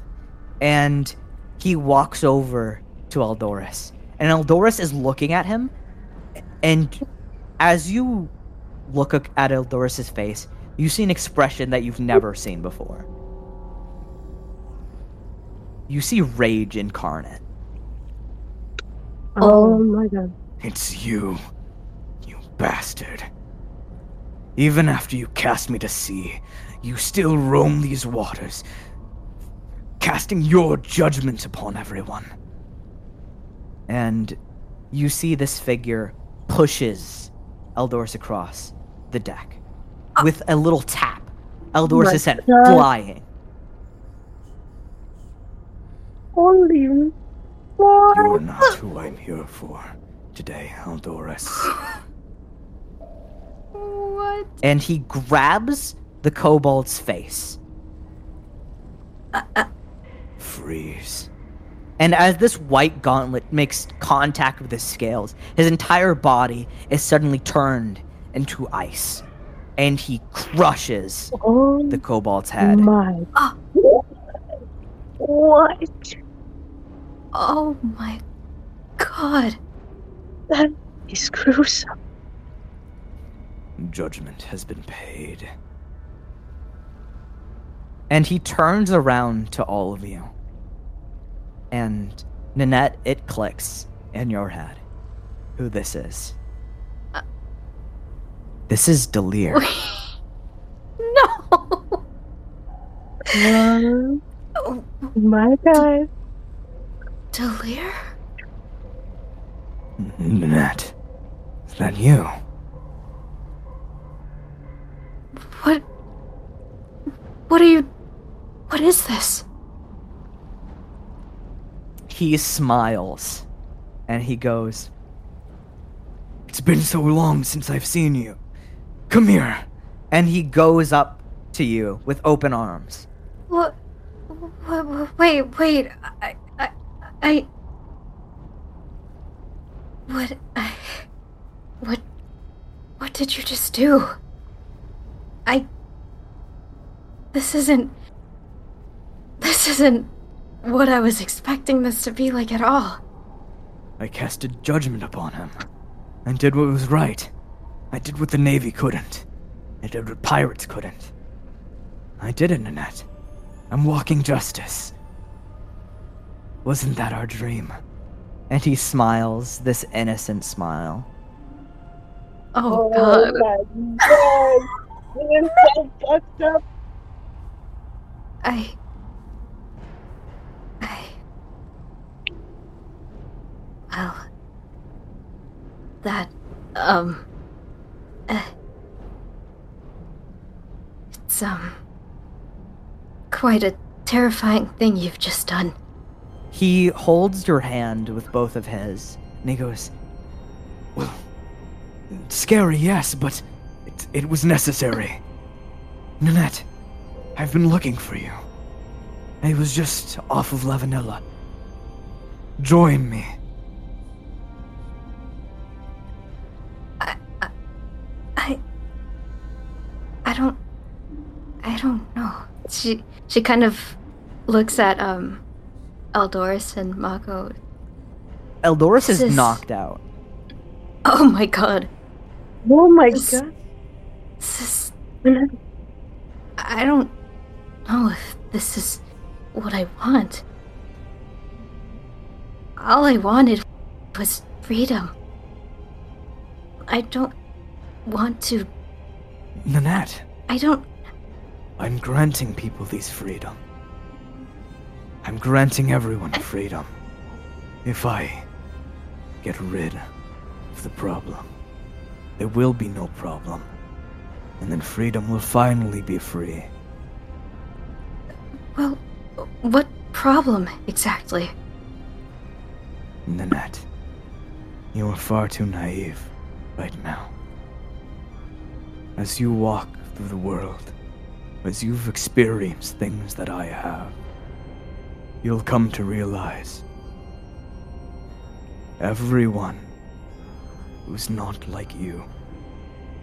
Speaker 1: and he walks over to Eldoris. And Eldoris is looking at him, and as you look at Eldoris's face, you see an expression that you've never seen before. You see rage incarnate.
Speaker 3: Oh, oh my god.
Speaker 4: It's you, you bastard. Even after you cast me to sea, you still roam these waters, casting your judgment upon everyone.
Speaker 1: And you see this figure pushes Eldoris across the deck with a little tap. Eldoris oh
Speaker 3: my
Speaker 1: is sent
Speaker 3: God.
Speaker 1: flying.
Speaker 3: Holy
Speaker 4: You are not who I'm here for today, Eldoris.
Speaker 2: What?
Speaker 1: and he grabs the kobold's face. Uh, uh.
Speaker 4: Freeze.
Speaker 1: And as this white gauntlet makes contact with his scales, his entire body is suddenly turned into ice. And he crushes
Speaker 3: Oh
Speaker 1: the kobold's head.
Speaker 3: my.
Speaker 2: Ah.
Speaker 3: What?
Speaker 2: Oh my god.
Speaker 3: That is gruesome.
Speaker 4: Judgment has been paid.
Speaker 1: And he turns around to all of you. And Ninette, it clicks in your head who this is. This is Delir.
Speaker 2: No.
Speaker 3: Oh
Speaker 2: Oh,
Speaker 3: my god.
Speaker 2: Delir?
Speaker 4: Ninette, is that you?
Speaker 2: What? What are you? What is this?
Speaker 1: he smiles and he goes, It's been so long since I've seen you. Come here.
Speaker 5: And he goes up to you with open arms.
Speaker 2: What? what wait, wait. I, I, I. What? I, what? What did you just do? I. This isn't. This isn't what I was expecting this to be like at all.
Speaker 1: I casted judgment upon him and did what was right. I did what the Navy couldn't. I did what pirates couldn't. I did it, Ninette. I'm walking justice. Wasn't that our dream?
Speaker 5: And he smiles, this innocent smile.
Speaker 2: Oh, God.
Speaker 3: my god. It's so fucked up.
Speaker 2: I. I. Well. That, um. Uh, it's, um. Quite a terrifying thing you've just done.
Speaker 5: He holds your hand with both of his, and he goes,
Speaker 1: Well, scary, yes, but it, it was necessary. Ninette, I've been looking for you. I was just off of Lavanella. Join me.
Speaker 2: I don't. I don't know. She she kind of looks at um, Eldoris and Mako.
Speaker 5: Eldoris is
Speaker 2: This-
Speaker 5: knocked out.
Speaker 2: Oh my god.
Speaker 3: Oh my
Speaker 2: This-
Speaker 3: god.
Speaker 2: This is. I don't know if this is what I want. All I wanted was freedom. I don't want to.
Speaker 1: Ninette,
Speaker 2: I don't.
Speaker 1: I'm granting people these freedom. I'm granting everyone freedom. If I get rid of the problem, there will be no problem. And then freedom will finally be free.
Speaker 2: Well, what problem exactly?
Speaker 1: Ninette, you are far too naive right now. As you walk through the world, as you've experienced things that I have, you'll come to realize everyone who's not like you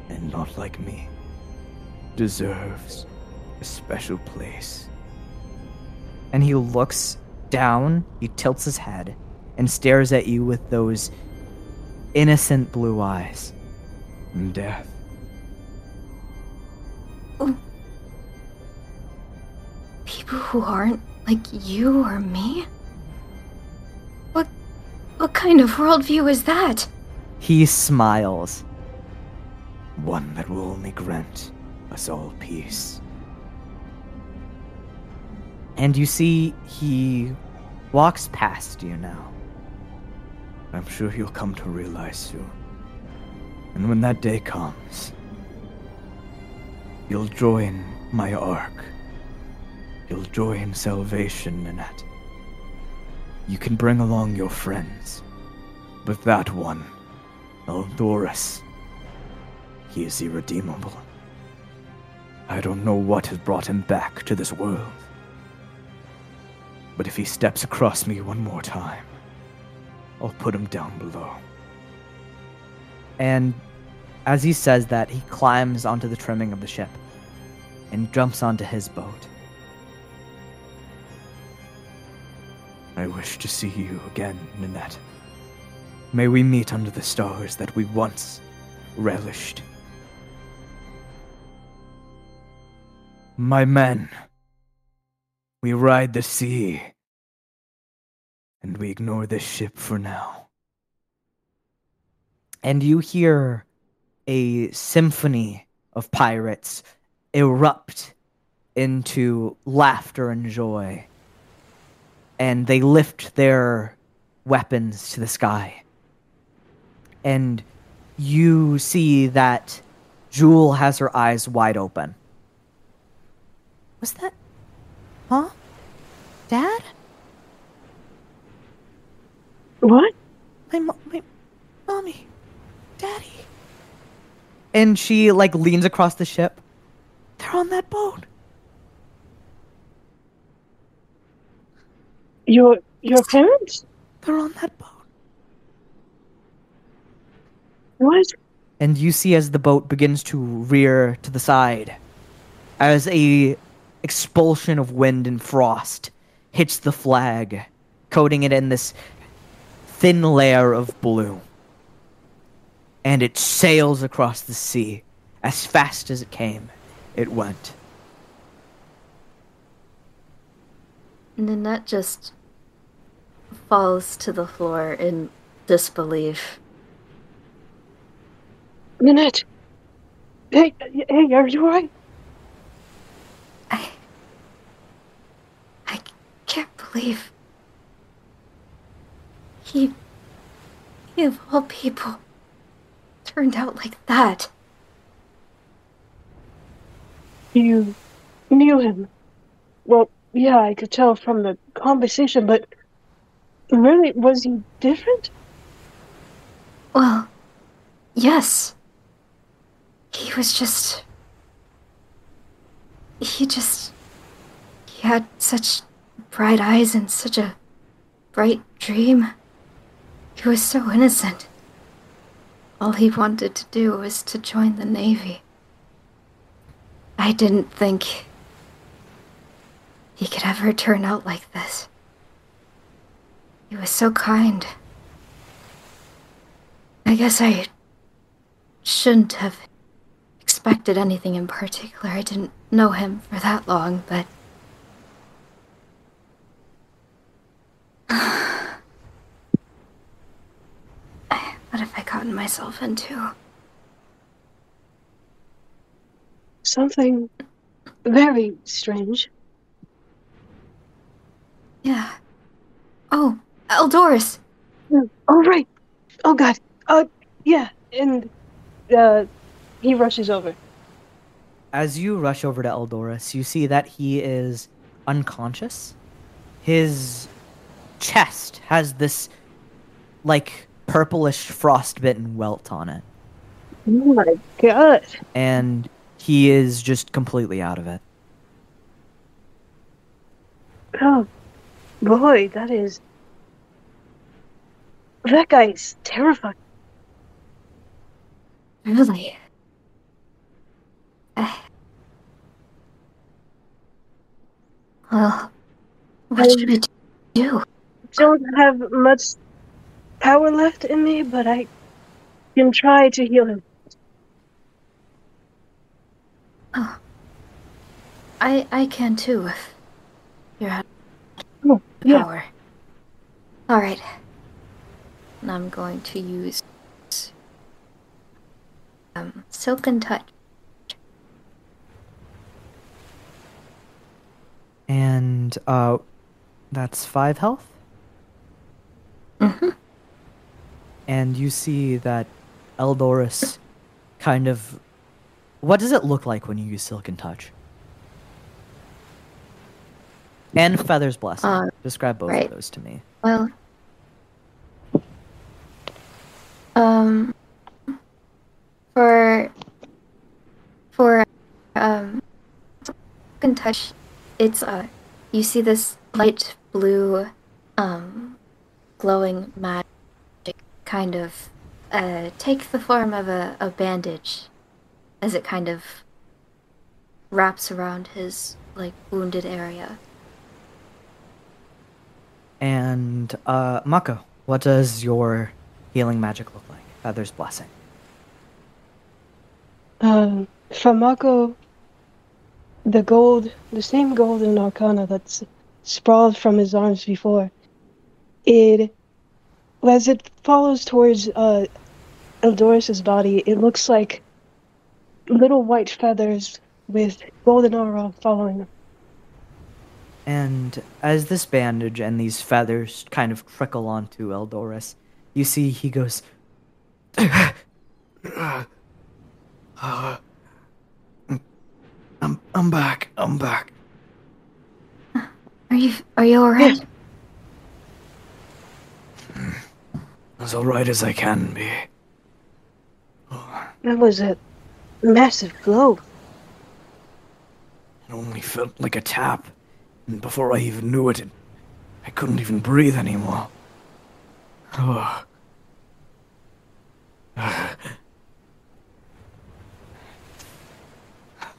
Speaker 1: and not like me deserves a special place.
Speaker 5: And he looks down, he tilts his head, and stares at you with those innocent blue eyes.
Speaker 1: And death
Speaker 2: People who aren't like you or me? What. What kind of worldview is that?
Speaker 5: He smiles.
Speaker 1: one that will only grant us all peace.
Speaker 5: And you see he walks past you now.
Speaker 1: I'm sure you'll come to realize soon. And when that day comes, you'll join my ark. You'll join salvation, Ninette. You can bring along your friends, but that one, Eldoris, he is irredeemable. I don't know what has brought him back to this world. But if he steps across me one more time, I'll put him down below.
Speaker 5: And as he says that, he climbs onto the trimming of the ship and jumps onto his boat.
Speaker 1: I wish to see you again, Ninette. May we meet under the stars that we once relished. My men, we ride the sea, and we ignore this ship for now.
Speaker 5: and you hear a symphony of pirates erupt into laughter and joy. And they lift their weapons to the sky. And you see that Jewel has her eyes wide open. Was that. Huh? Dad?
Speaker 3: What?
Speaker 5: My, mo- my mommy.
Speaker 1: Daddy. And she like leans across the ship. They're on that boat.
Speaker 3: Your your parents?
Speaker 1: They're on that boat.
Speaker 3: What?
Speaker 1: And you see as the boat begins to rear to the side, as a expulsion of wind and frost hits the flag, coating it in this thin layer of blue. And it sails across the sea as fast as it came. It went.
Speaker 2: Ninette just falls to the floor in disbelief.
Speaker 3: Ninette. Hey, hey, are you alright?
Speaker 2: I. I can't believe. He. He of all people. turned out like that.
Speaker 3: You knew him. Well, yeah, I could tell from the conversation, but really, was he different?
Speaker 2: Well, yes. He was just. He just. He had such bright eyes and such a bright dream. He was so innocent. All he wanted to do was to join the Navy. I didn't think he could ever turn out like this. He was so kind. I guess I shouldn't have expected anything in particular. I didn't know him for that long, but. what have I gotten myself into?
Speaker 3: Something very strange.
Speaker 2: Yeah. Oh, Eldoris!
Speaker 3: Oh, right. Oh, God. Uh, yeah. And, uh, he rushes over.
Speaker 1: As you rush over to Eldoris, you see that he is unconscious. His chest has this, like, purplish frostbitten welt on it.
Speaker 3: Oh, my God.
Speaker 1: And he is just completely out of it.
Speaker 3: Oh, boy, that is. That guy's terrifying.
Speaker 2: Really? Uh, well, what should I do?
Speaker 3: Don't have much power left in me, but I can try to heal him.
Speaker 2: Oh. I I can too if you're out
Speaker 3: Oh, yeah.
Speaker 2: power. Alright. And I'm going to use um Silken Touch.
Speaker 1: And, uh, that's five health.
Speaker 2: Mm-hmm.
Speaker 1: And you see that Eldoris kind of. What does it look like when you use Silken Touch? And Feather's Blessing.
Speaker 2: Uh,
Speaker 1: Describe both
Speaker 2: right.
Speaker 1: of those to me.
Speaker 2: Well, um, for for um, Silken touch, it's uh, you see this light blue, um, glowing magic kind of uh take the form of a, a bandage, as it kind of wraps around his like wounded area.
Speaker 1: And, uh, Mako, what does your healing magic look like? Feather's Blessing.
Speaker 3: Um, from Mako, the gold, the same golden arcana that's sprawled from his arms before, it, as it follows towards uh, Eldoris's body, it looks like little white feathers with golden aura following them.
Speaker 1: And as this bandage and these feathers kind of trickle onto Eldoris, you see he goes, I'm, I'm back. I'm back.
Speaker 2: Are you are you alright?
Speaker 4: As alright as I can be.
Speaker 3: That was a massive blow.
Speaker 1: It only felt like a tap, and before I even knew it, it I couldn't even breathe anymore. Oh.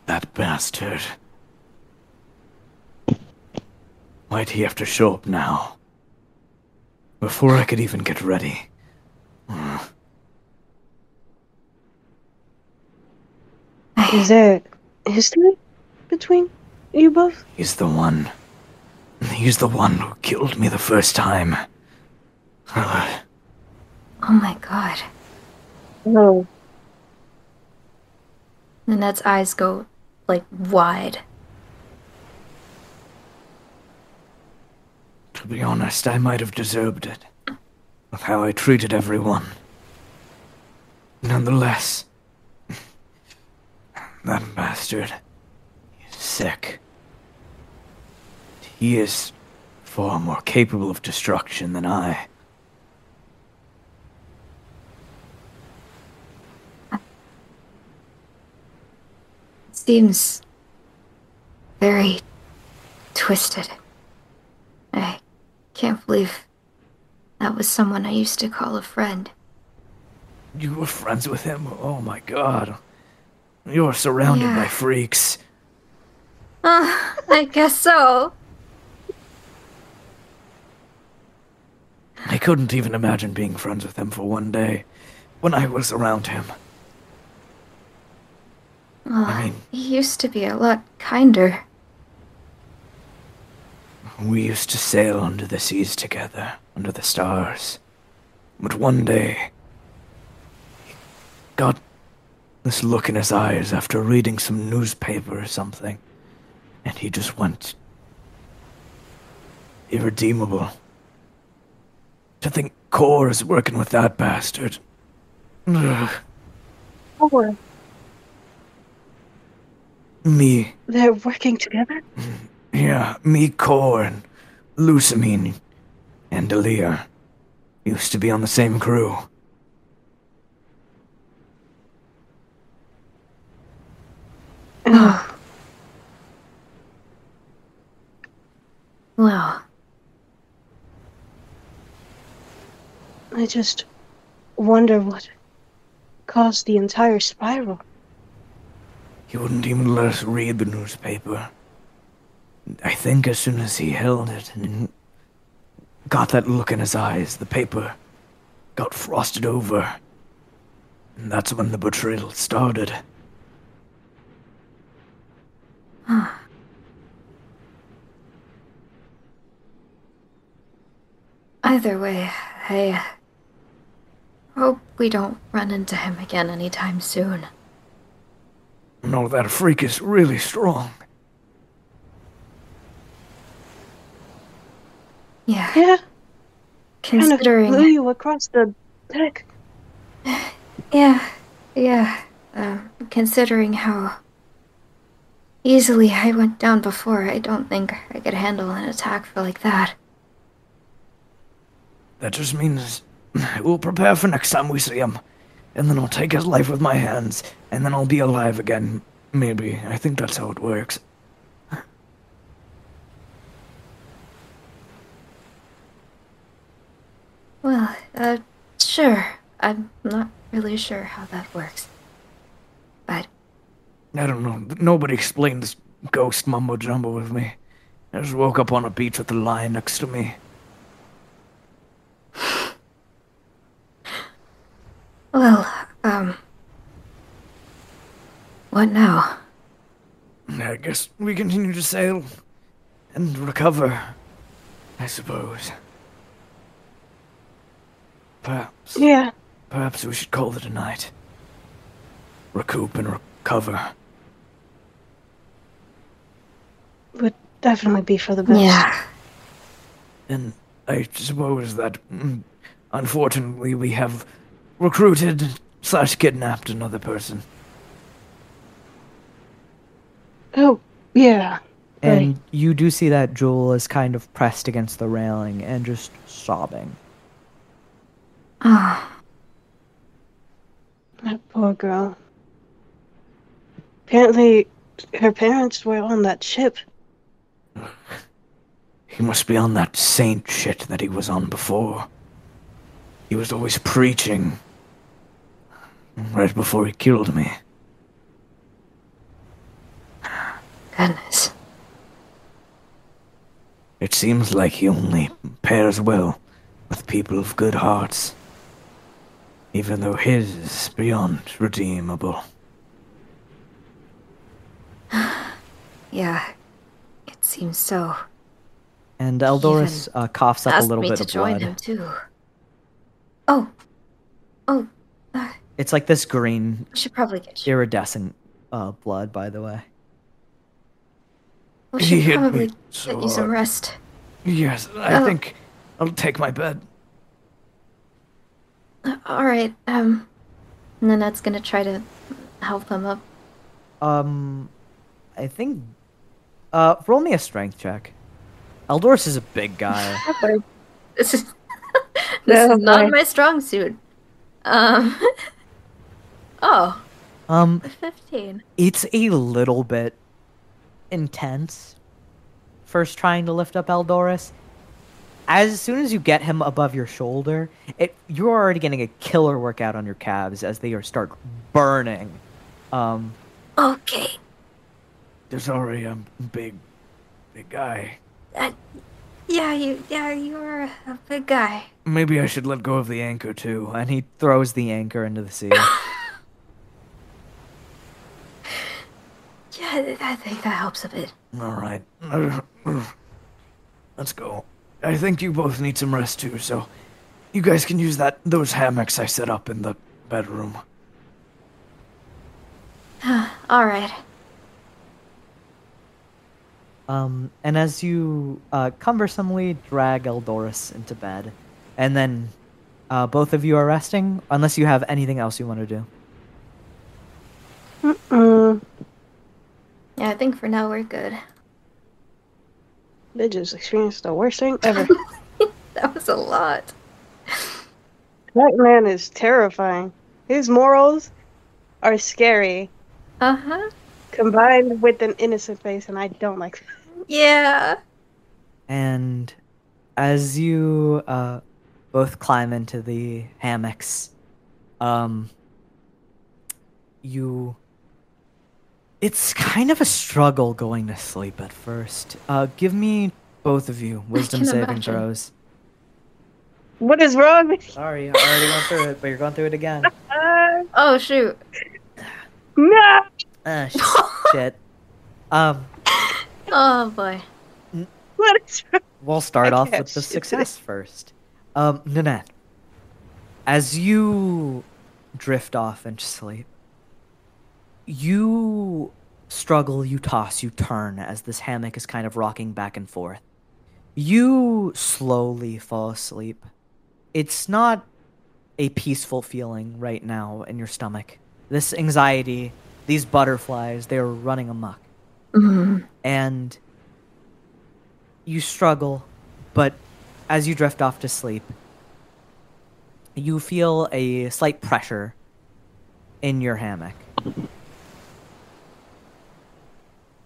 Speaker 1: that bastard. Why'd he have to show up now? Before I could even get ready. Hmm.
Speaker 3: Is there history between you both?
Speaker 1: He's the one. He's the one who killed me the first time.
Speaker 2: Oh my god.
Speaker 3: No.
Speaker 2: Ninette's eyes go, like, wide.
Speaker 1: To be honest, I might have deserved it. With how I treated everyone. Nonetheless, that bastard He's sick. He is far more capable of destruction than I.
Speaker 2: Seems very twisted. I can't believe that was someone I used to call a friend.
Speaker 1: You were friends with him? Oh my god. You're surrounded
Speaker 2: Yeah.
Speaker 1: by freaks.
Speaker 2: Uh, I guess so.
Speaker 1: I couldn't even imagine being friends with him for one day when I was around him.
Speaker 2: Well,
Speaker 1: I mean-
Speaker 2: he used to be a lot kinder.
Speaker 1: We used to sail under the seas together, under the stars. But one day, he got this look in his eyes after reading some newspaper or something, and he just went irredeemable. To think Core is working with that bastard. Ugh.
Speaker 3: Or
Speaker 1: Me,
Speaker 3: they're working together?
Speaker 1: yeah, me, Core, and Lusamine, and Delia used to be on the same crew.
Speaker 2: Well,
Speaker 3: I just wonder what caused the entire spiral.
Speaker 1: He wouldn't even let us read the newspaper. I think as soon as he held it and got that look in his eyes, the paper got frosted over. And that's when the betrayal started.
Speaker 2: Either way, I uh, hope we don't run into him again anytime soon.
Speaker 1: No, that freak is really strong.
Speaker 2: Yeah,
Speaker 3: Yeah, kind of
Speaker 2: considering.
Speaker 3: blew you across the deck.
Speaker 2: Yeah, yeah. Um, considering how easily I went down before, I don't think I could handle an attack for like that.
Speaker 1: That just means we'll prepare for next time we see him. And then I'll take his life with my hands, and then I'll be alive again. Maybe. I think that's how it works.
Speaker 2: Well, uh, sure. I'm not really sure how that works. But
Speaker 1: I don't know. Nobody explained this ghost mumbo jumbo with me. I just woke up on a beach with a lion next to me.
Speaker 2: Well, um. What now?
Speaker 1: I guess we continue to sail and recover, I suppose. Perhaps,
Speaker 3: Yeah,
Speaker 1: perhaps we should call it a night. Recoup and recover.
Speaker 3: would definitely be for the best.
Speaker 2: Yeah.
Speaker 1: And I suppose that, mm, unfortunately, we have recruited slash kidnapped another person.
Speaker 3: Oh, yeah.
Speaker 6: And you do see that Jewel is kind of pressed against the railing and just sobbing.
Speaker 2: Oh,
Speaker 3: That poor girl. Apparently, her parents were on that ship.
Speaker 4: He must be on that saint shit that he was on before. He was always preaching. Right before he killed me.
Speaker 2: Goodness.
Speaker 4: It seems like he only pairs well with people of good hearts. Even though his is beyond redeemable.
Speaker 2: Yeah, seems so.
Speaker 1: And Eldoris uh, coughs up a
Speaker 2: Asked
Speaker 1: little
Speaker 2: me
Speaker 1: bit
Speaker 2: to
Speaker 1: of
Speaker 2: join
Speaker 1: blood.
Speaker 2: him too. Oh, oh, uh,
Speaker 1: It's like this green,
Speaker 2: should probably get you.
Speaker 1: iridescent uh, blood, by the way.
Speaker 2: We
Speaker 4: He
Speaker 2: should
Speaker 4: hit me
Speaker 2: probably
Speaker 4: so
Speaker 2: get you some rest.
Speaker 4: Yes, I
Speaker 2: Oh.
Speaker 4: think I'll take my bed.
Speaker 2: Uh, all right. Um, Ninette's gonna try to help him up.
Speaker 1: Um, I think. Uh, roll me a strength check. Eldoris is a big guy.
Speaker 2: This is this
Speaker 3: No,
Speaker 2: is not
Speaker 3: boy.
Speaker 2: my strong suit. Um. oh,
Speaker 1: um,
Speaker 2: fifteen.
Speaker 1: it's a little bit intense. First, trying to lift up Eldoris. As soon as you get him above your shoulder, it you're already getting a killer workout on your calves as they are start burning. Um,
Speaker 2: Okay.
Speaker 4: There's already a big, big guy.
Speaker 2: Uh, yeah, you. Yeah, you are a big guy.
Speaker 4: Maybe I should let go of the anchor too.
Speaker 1: and he throws the anchor into the sea.
Speaker 2: Yeah, I think that helps a bit.
Speaker 4: All right. Let's go. I think you both need some rest too, so you guys can use that those hammocks I set up in the bedroom.
Speaker 2: All right.
Speaker 1: Um, and as you uh, cumbersomely drag Eldoris into bed, and then uh, both of you are resting, unless you have anything else you want to do.
Speaker 3: Mm,
Speaker 2: Yeah, I think for now we're good.
Speaker 3: they just experienced the worst thing ever.
Speaker 2: That was a lot.
Speaker 3: that man is terrifying. His morals are scary,
Speaker 2: Uh huh.
Speaker 3: Combined with an innocent face, and I don't like that.
Speaker 2: Yeah.
Speaker 1: And as you uh, both climb into the hammocks, um, you. It's kind of a struggle going to sleep at first. Uh, give me both of you wisdom saving
Speaker 2: imagine.
Speaker 1: throws.
Speaker 3: What is wrong with you?
Speaker 1: Sorry, I already went through it, but you're going through it again.
Speaker 3: Uh,
Speaker 2: Oh shoot.
Speaker 3: no!
Speaker 1: Ah, shit. Um,
Speaker 2: Oh boy.
Speaker 3: What is
Speaker 1: we'll start
Speaker 3: I
Speaker 1: off with the
Speaker 3: shoot.
Speaker 1: success first. Um, Ninette, as you drift off into sleep, you struggle, you toss, you turn as this hammock is kind of rocking back and forth. You slowly fall asleep. It's not a peaceful feeling right now in your stomach. This anxiety, these butterflies, they're running amok
Speaker 2: Mm.
Speaker 1: and you struggle, but as you drift off to sleep, you feel a slight pressure in your hammock.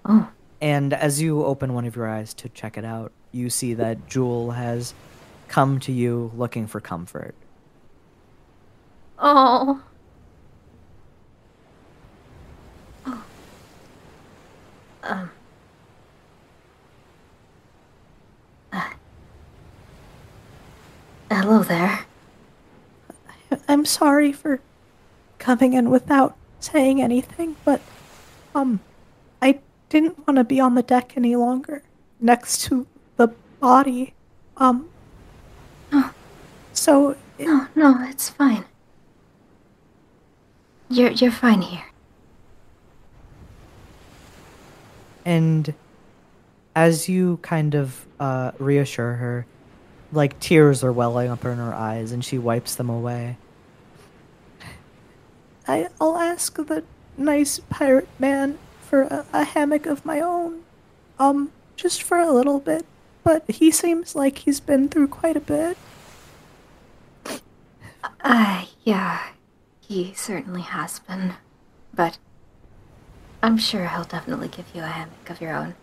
Speaker 2: Oh.
Speaker 1: And as you open one of your eyes to check it out, you see that Jewel has come to you looking for comfort.
Speaker 2: Oh. Um. Uh. Hello there.
Speaker 7: I'm sorry for coming in without saying anything, but um I didn't want to be on the deck any longer next to the body. Um
Speaker 2: Oh.
Speaker 7: so it,
Speaker 2: No, no, it's fine. You're you're fine here.
Speaker 1: And as you kind of uh, reassure her, like tears are welling up in her eyes and she wipes them away.
Speaker 7: I, I'll ask the nice pirate man for a, a hammock of my own. Um, just for a little bit. But he seems like he's been through quite a bit.
Speaker 2: Uh, yeah. He certainly has been. But I'm sure he'll definitely give you a hammock of your own.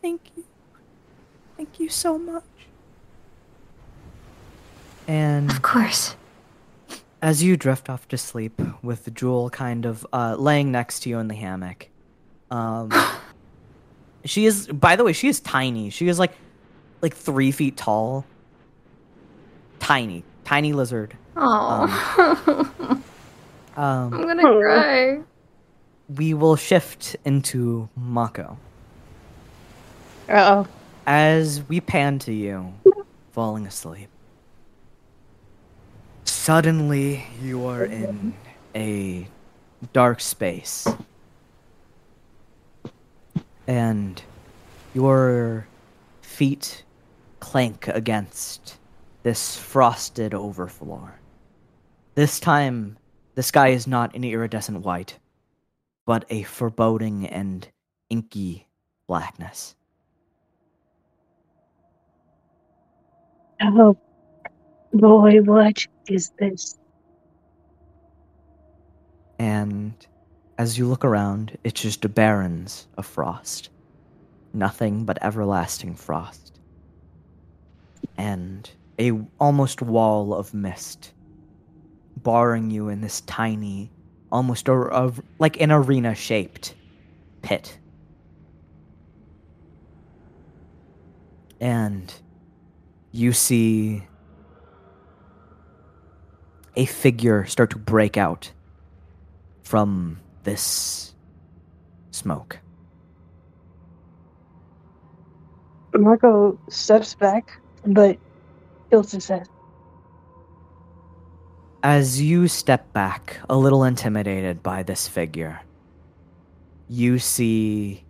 Speaker 7: Thank you. Thank you so much.
Speaker 1: And
Speaker 2: Of course.
Speaker 1: as you drift off to sleep with Jewel kind of uh, laying next to you in the hammock, um, she is. By the way, she is tiny. She is like, like three feet tall. Tiny, tiny lizard.
Speaker 2: Oh,
Speaker 1: Um,
Speaker 2: I'm gonna cry.
Speaker 1: We will shift into Mako
Speaker 3: Uh oh.
Speaker 1: as we pan to you, falling asleep. Suddenly, you are in a dark space, and your feet clank against this frosted overfloor. This time, the sky is not an iridescent white, but a foreboding and inky blackness.
Speaker 3: Oh boy, what is this?
Speaker 1: And as you look around, it's just a barrens of frost. Nothing but everlasting frost. And a almost wall of mist barring you in this tiny, almost a, a, like an arena shaped pit. And you see a figure start to break out from this smoke.
Speaker 3: Mako steps back, but tilts his head.
Speaker 1: As you step back, a little intimidated by this figure, you see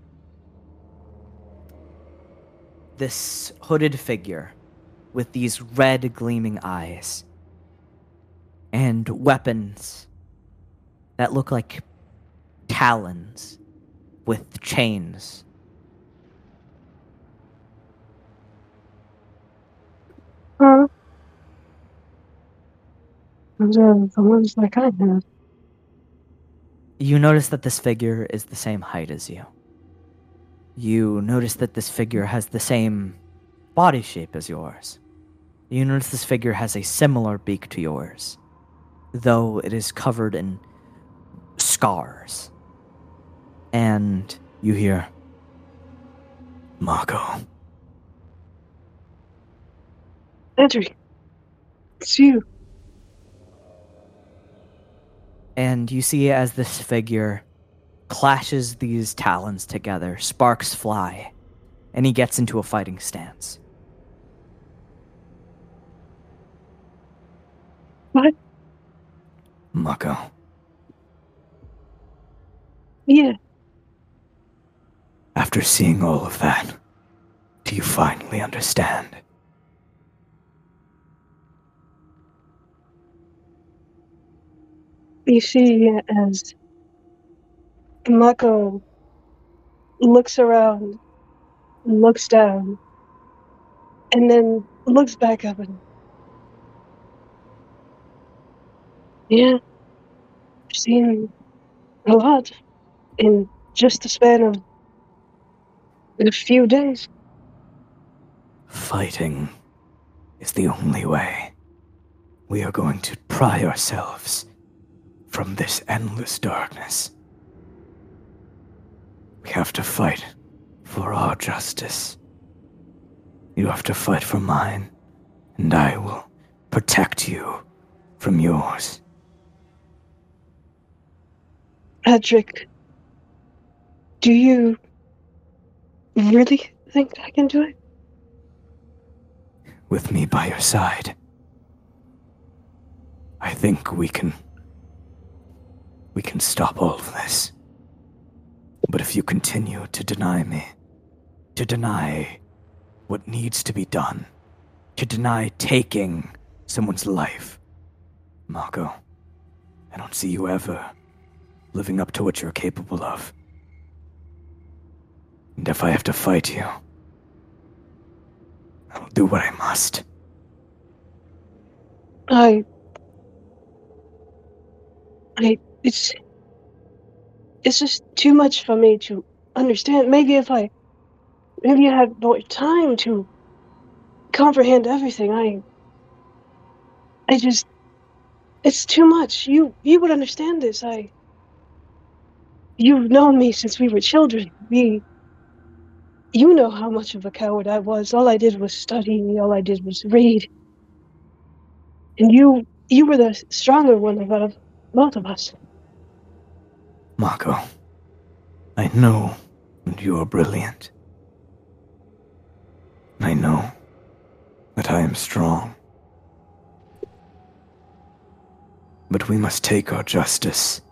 Speaker 1: this hooded figure with these red gleaming eyes and weapons that look like talons with chains.
Speaker 3: Huh? Those are the ones like I have.
Speaker 1: You notice that this figure is the same height as you. You notice that this figure has the same body shape as yours. You notice this figure has a similar beak to yours, though it is covered in scars. And you hear, Mako.
Speaker 3: Edric, it's you.
Speaker 1: And you see as this figure clashes these talons together, sparks fly, and he gets into a fighting stance.
Speaker 3: What?
Speaker 4: Mako,
Speaker 3: Yeah.
Speaker 4: after seeing all of that, do you finally understand?
Speaker 3: You see, as Mako looks around, looks down, and then looks back up and. Yeah, I've seen a lot in just the span of a few days.
Speaker 4: Fighting is the only way. We are going to pry ourselves from this endless darkness. We have to fight for our justice. You have to fight for mine, and I will protect you from yours.
Speaker 3: Patrick, do you really think I can do it?
Speaker 4: with me by your side. I think we can. We can stop all of this. But if you continue to deny me, to deny what needs to be done, to deny taking someone's life, Mako, I don't see you ever living up to what you're capable of. And if I have to fight you, I'll do what I must.
Speaker 3: I I it's it's just too much for me to understand. Maybe if I maybe I had more time to comprehend everything. I I just it's too much. You you would understand this. I you've known me since we were children. We you know how much of a coward I was. All I did was study, all I did was read. And you you were the stronger one of, of both of us.
Speaker 4: Mako, I know you are brilliant. I know that I am strong. But we must take our justice,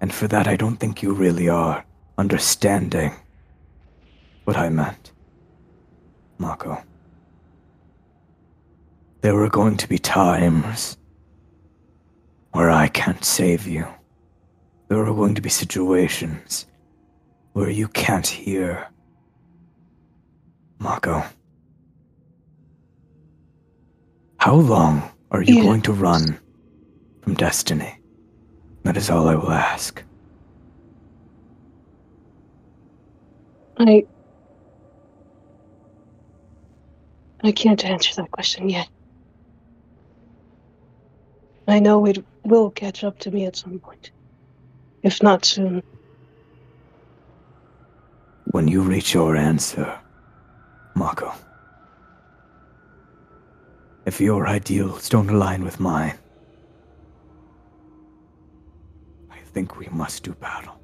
Speaker 4: and for that I don't think you really are understanding what I meant. Mako. There are going to be times where I can't save you. There are going to be situations where you can't hear. Mako. How long are you
Speaker 3: Yes.
Speaker 4: going to run from destiny? That is all I will ask.
Speaker 3: I I can't answer that question yet. I know it will catch up to me at some point. If not soon.
Speaker 4: When you reach your answer, Mako, If your ideals don't align with mine, I think we must do battle.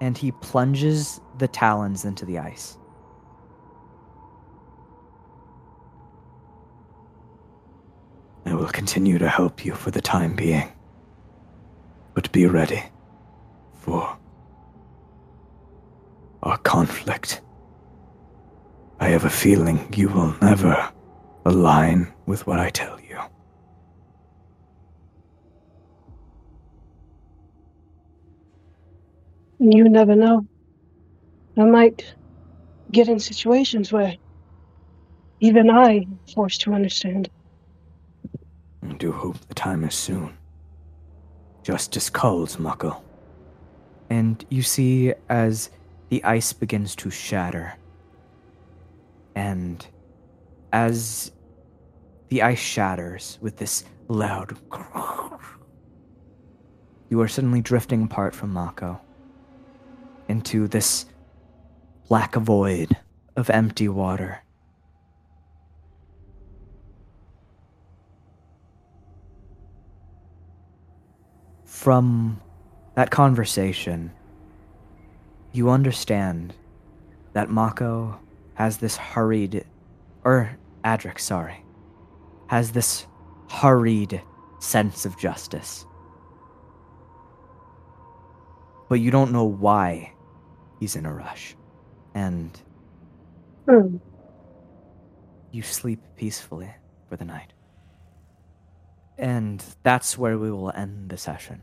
Speaker 1: And he plunges the talons into the ice.
Speaker 4: I will continue to help you for the time being. But be ready for our conflict. I have a feeling you will never align with what I tell you.
Speaker 3: You never know. I might get in situations where even I am forced to understand.
Speaker 4: I do hope the time is soon. Justice calls, Mako.
Speaker 1: And you see as the ice begins to shatter. And as the ice shatters with this loud you are suddenly drifting apart from Mako into this black void of empty water. From that conversation, you understand that Mako has this hurried, or Adric, sorry, has this hurried sense of justice. But you don't know why he's in a rush. And
Speaker 3: Hmm.
Speaker 1: you sleep peacefully for the night. And that's where we will end the session.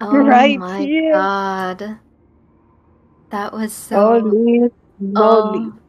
Speaker 2: Oh
Speaker 3: Right
Speaker 2: my
Speaker 3: here.
Speaker 2: god. That was so
Speaker 3: Holy moly.
Speaker 2: um,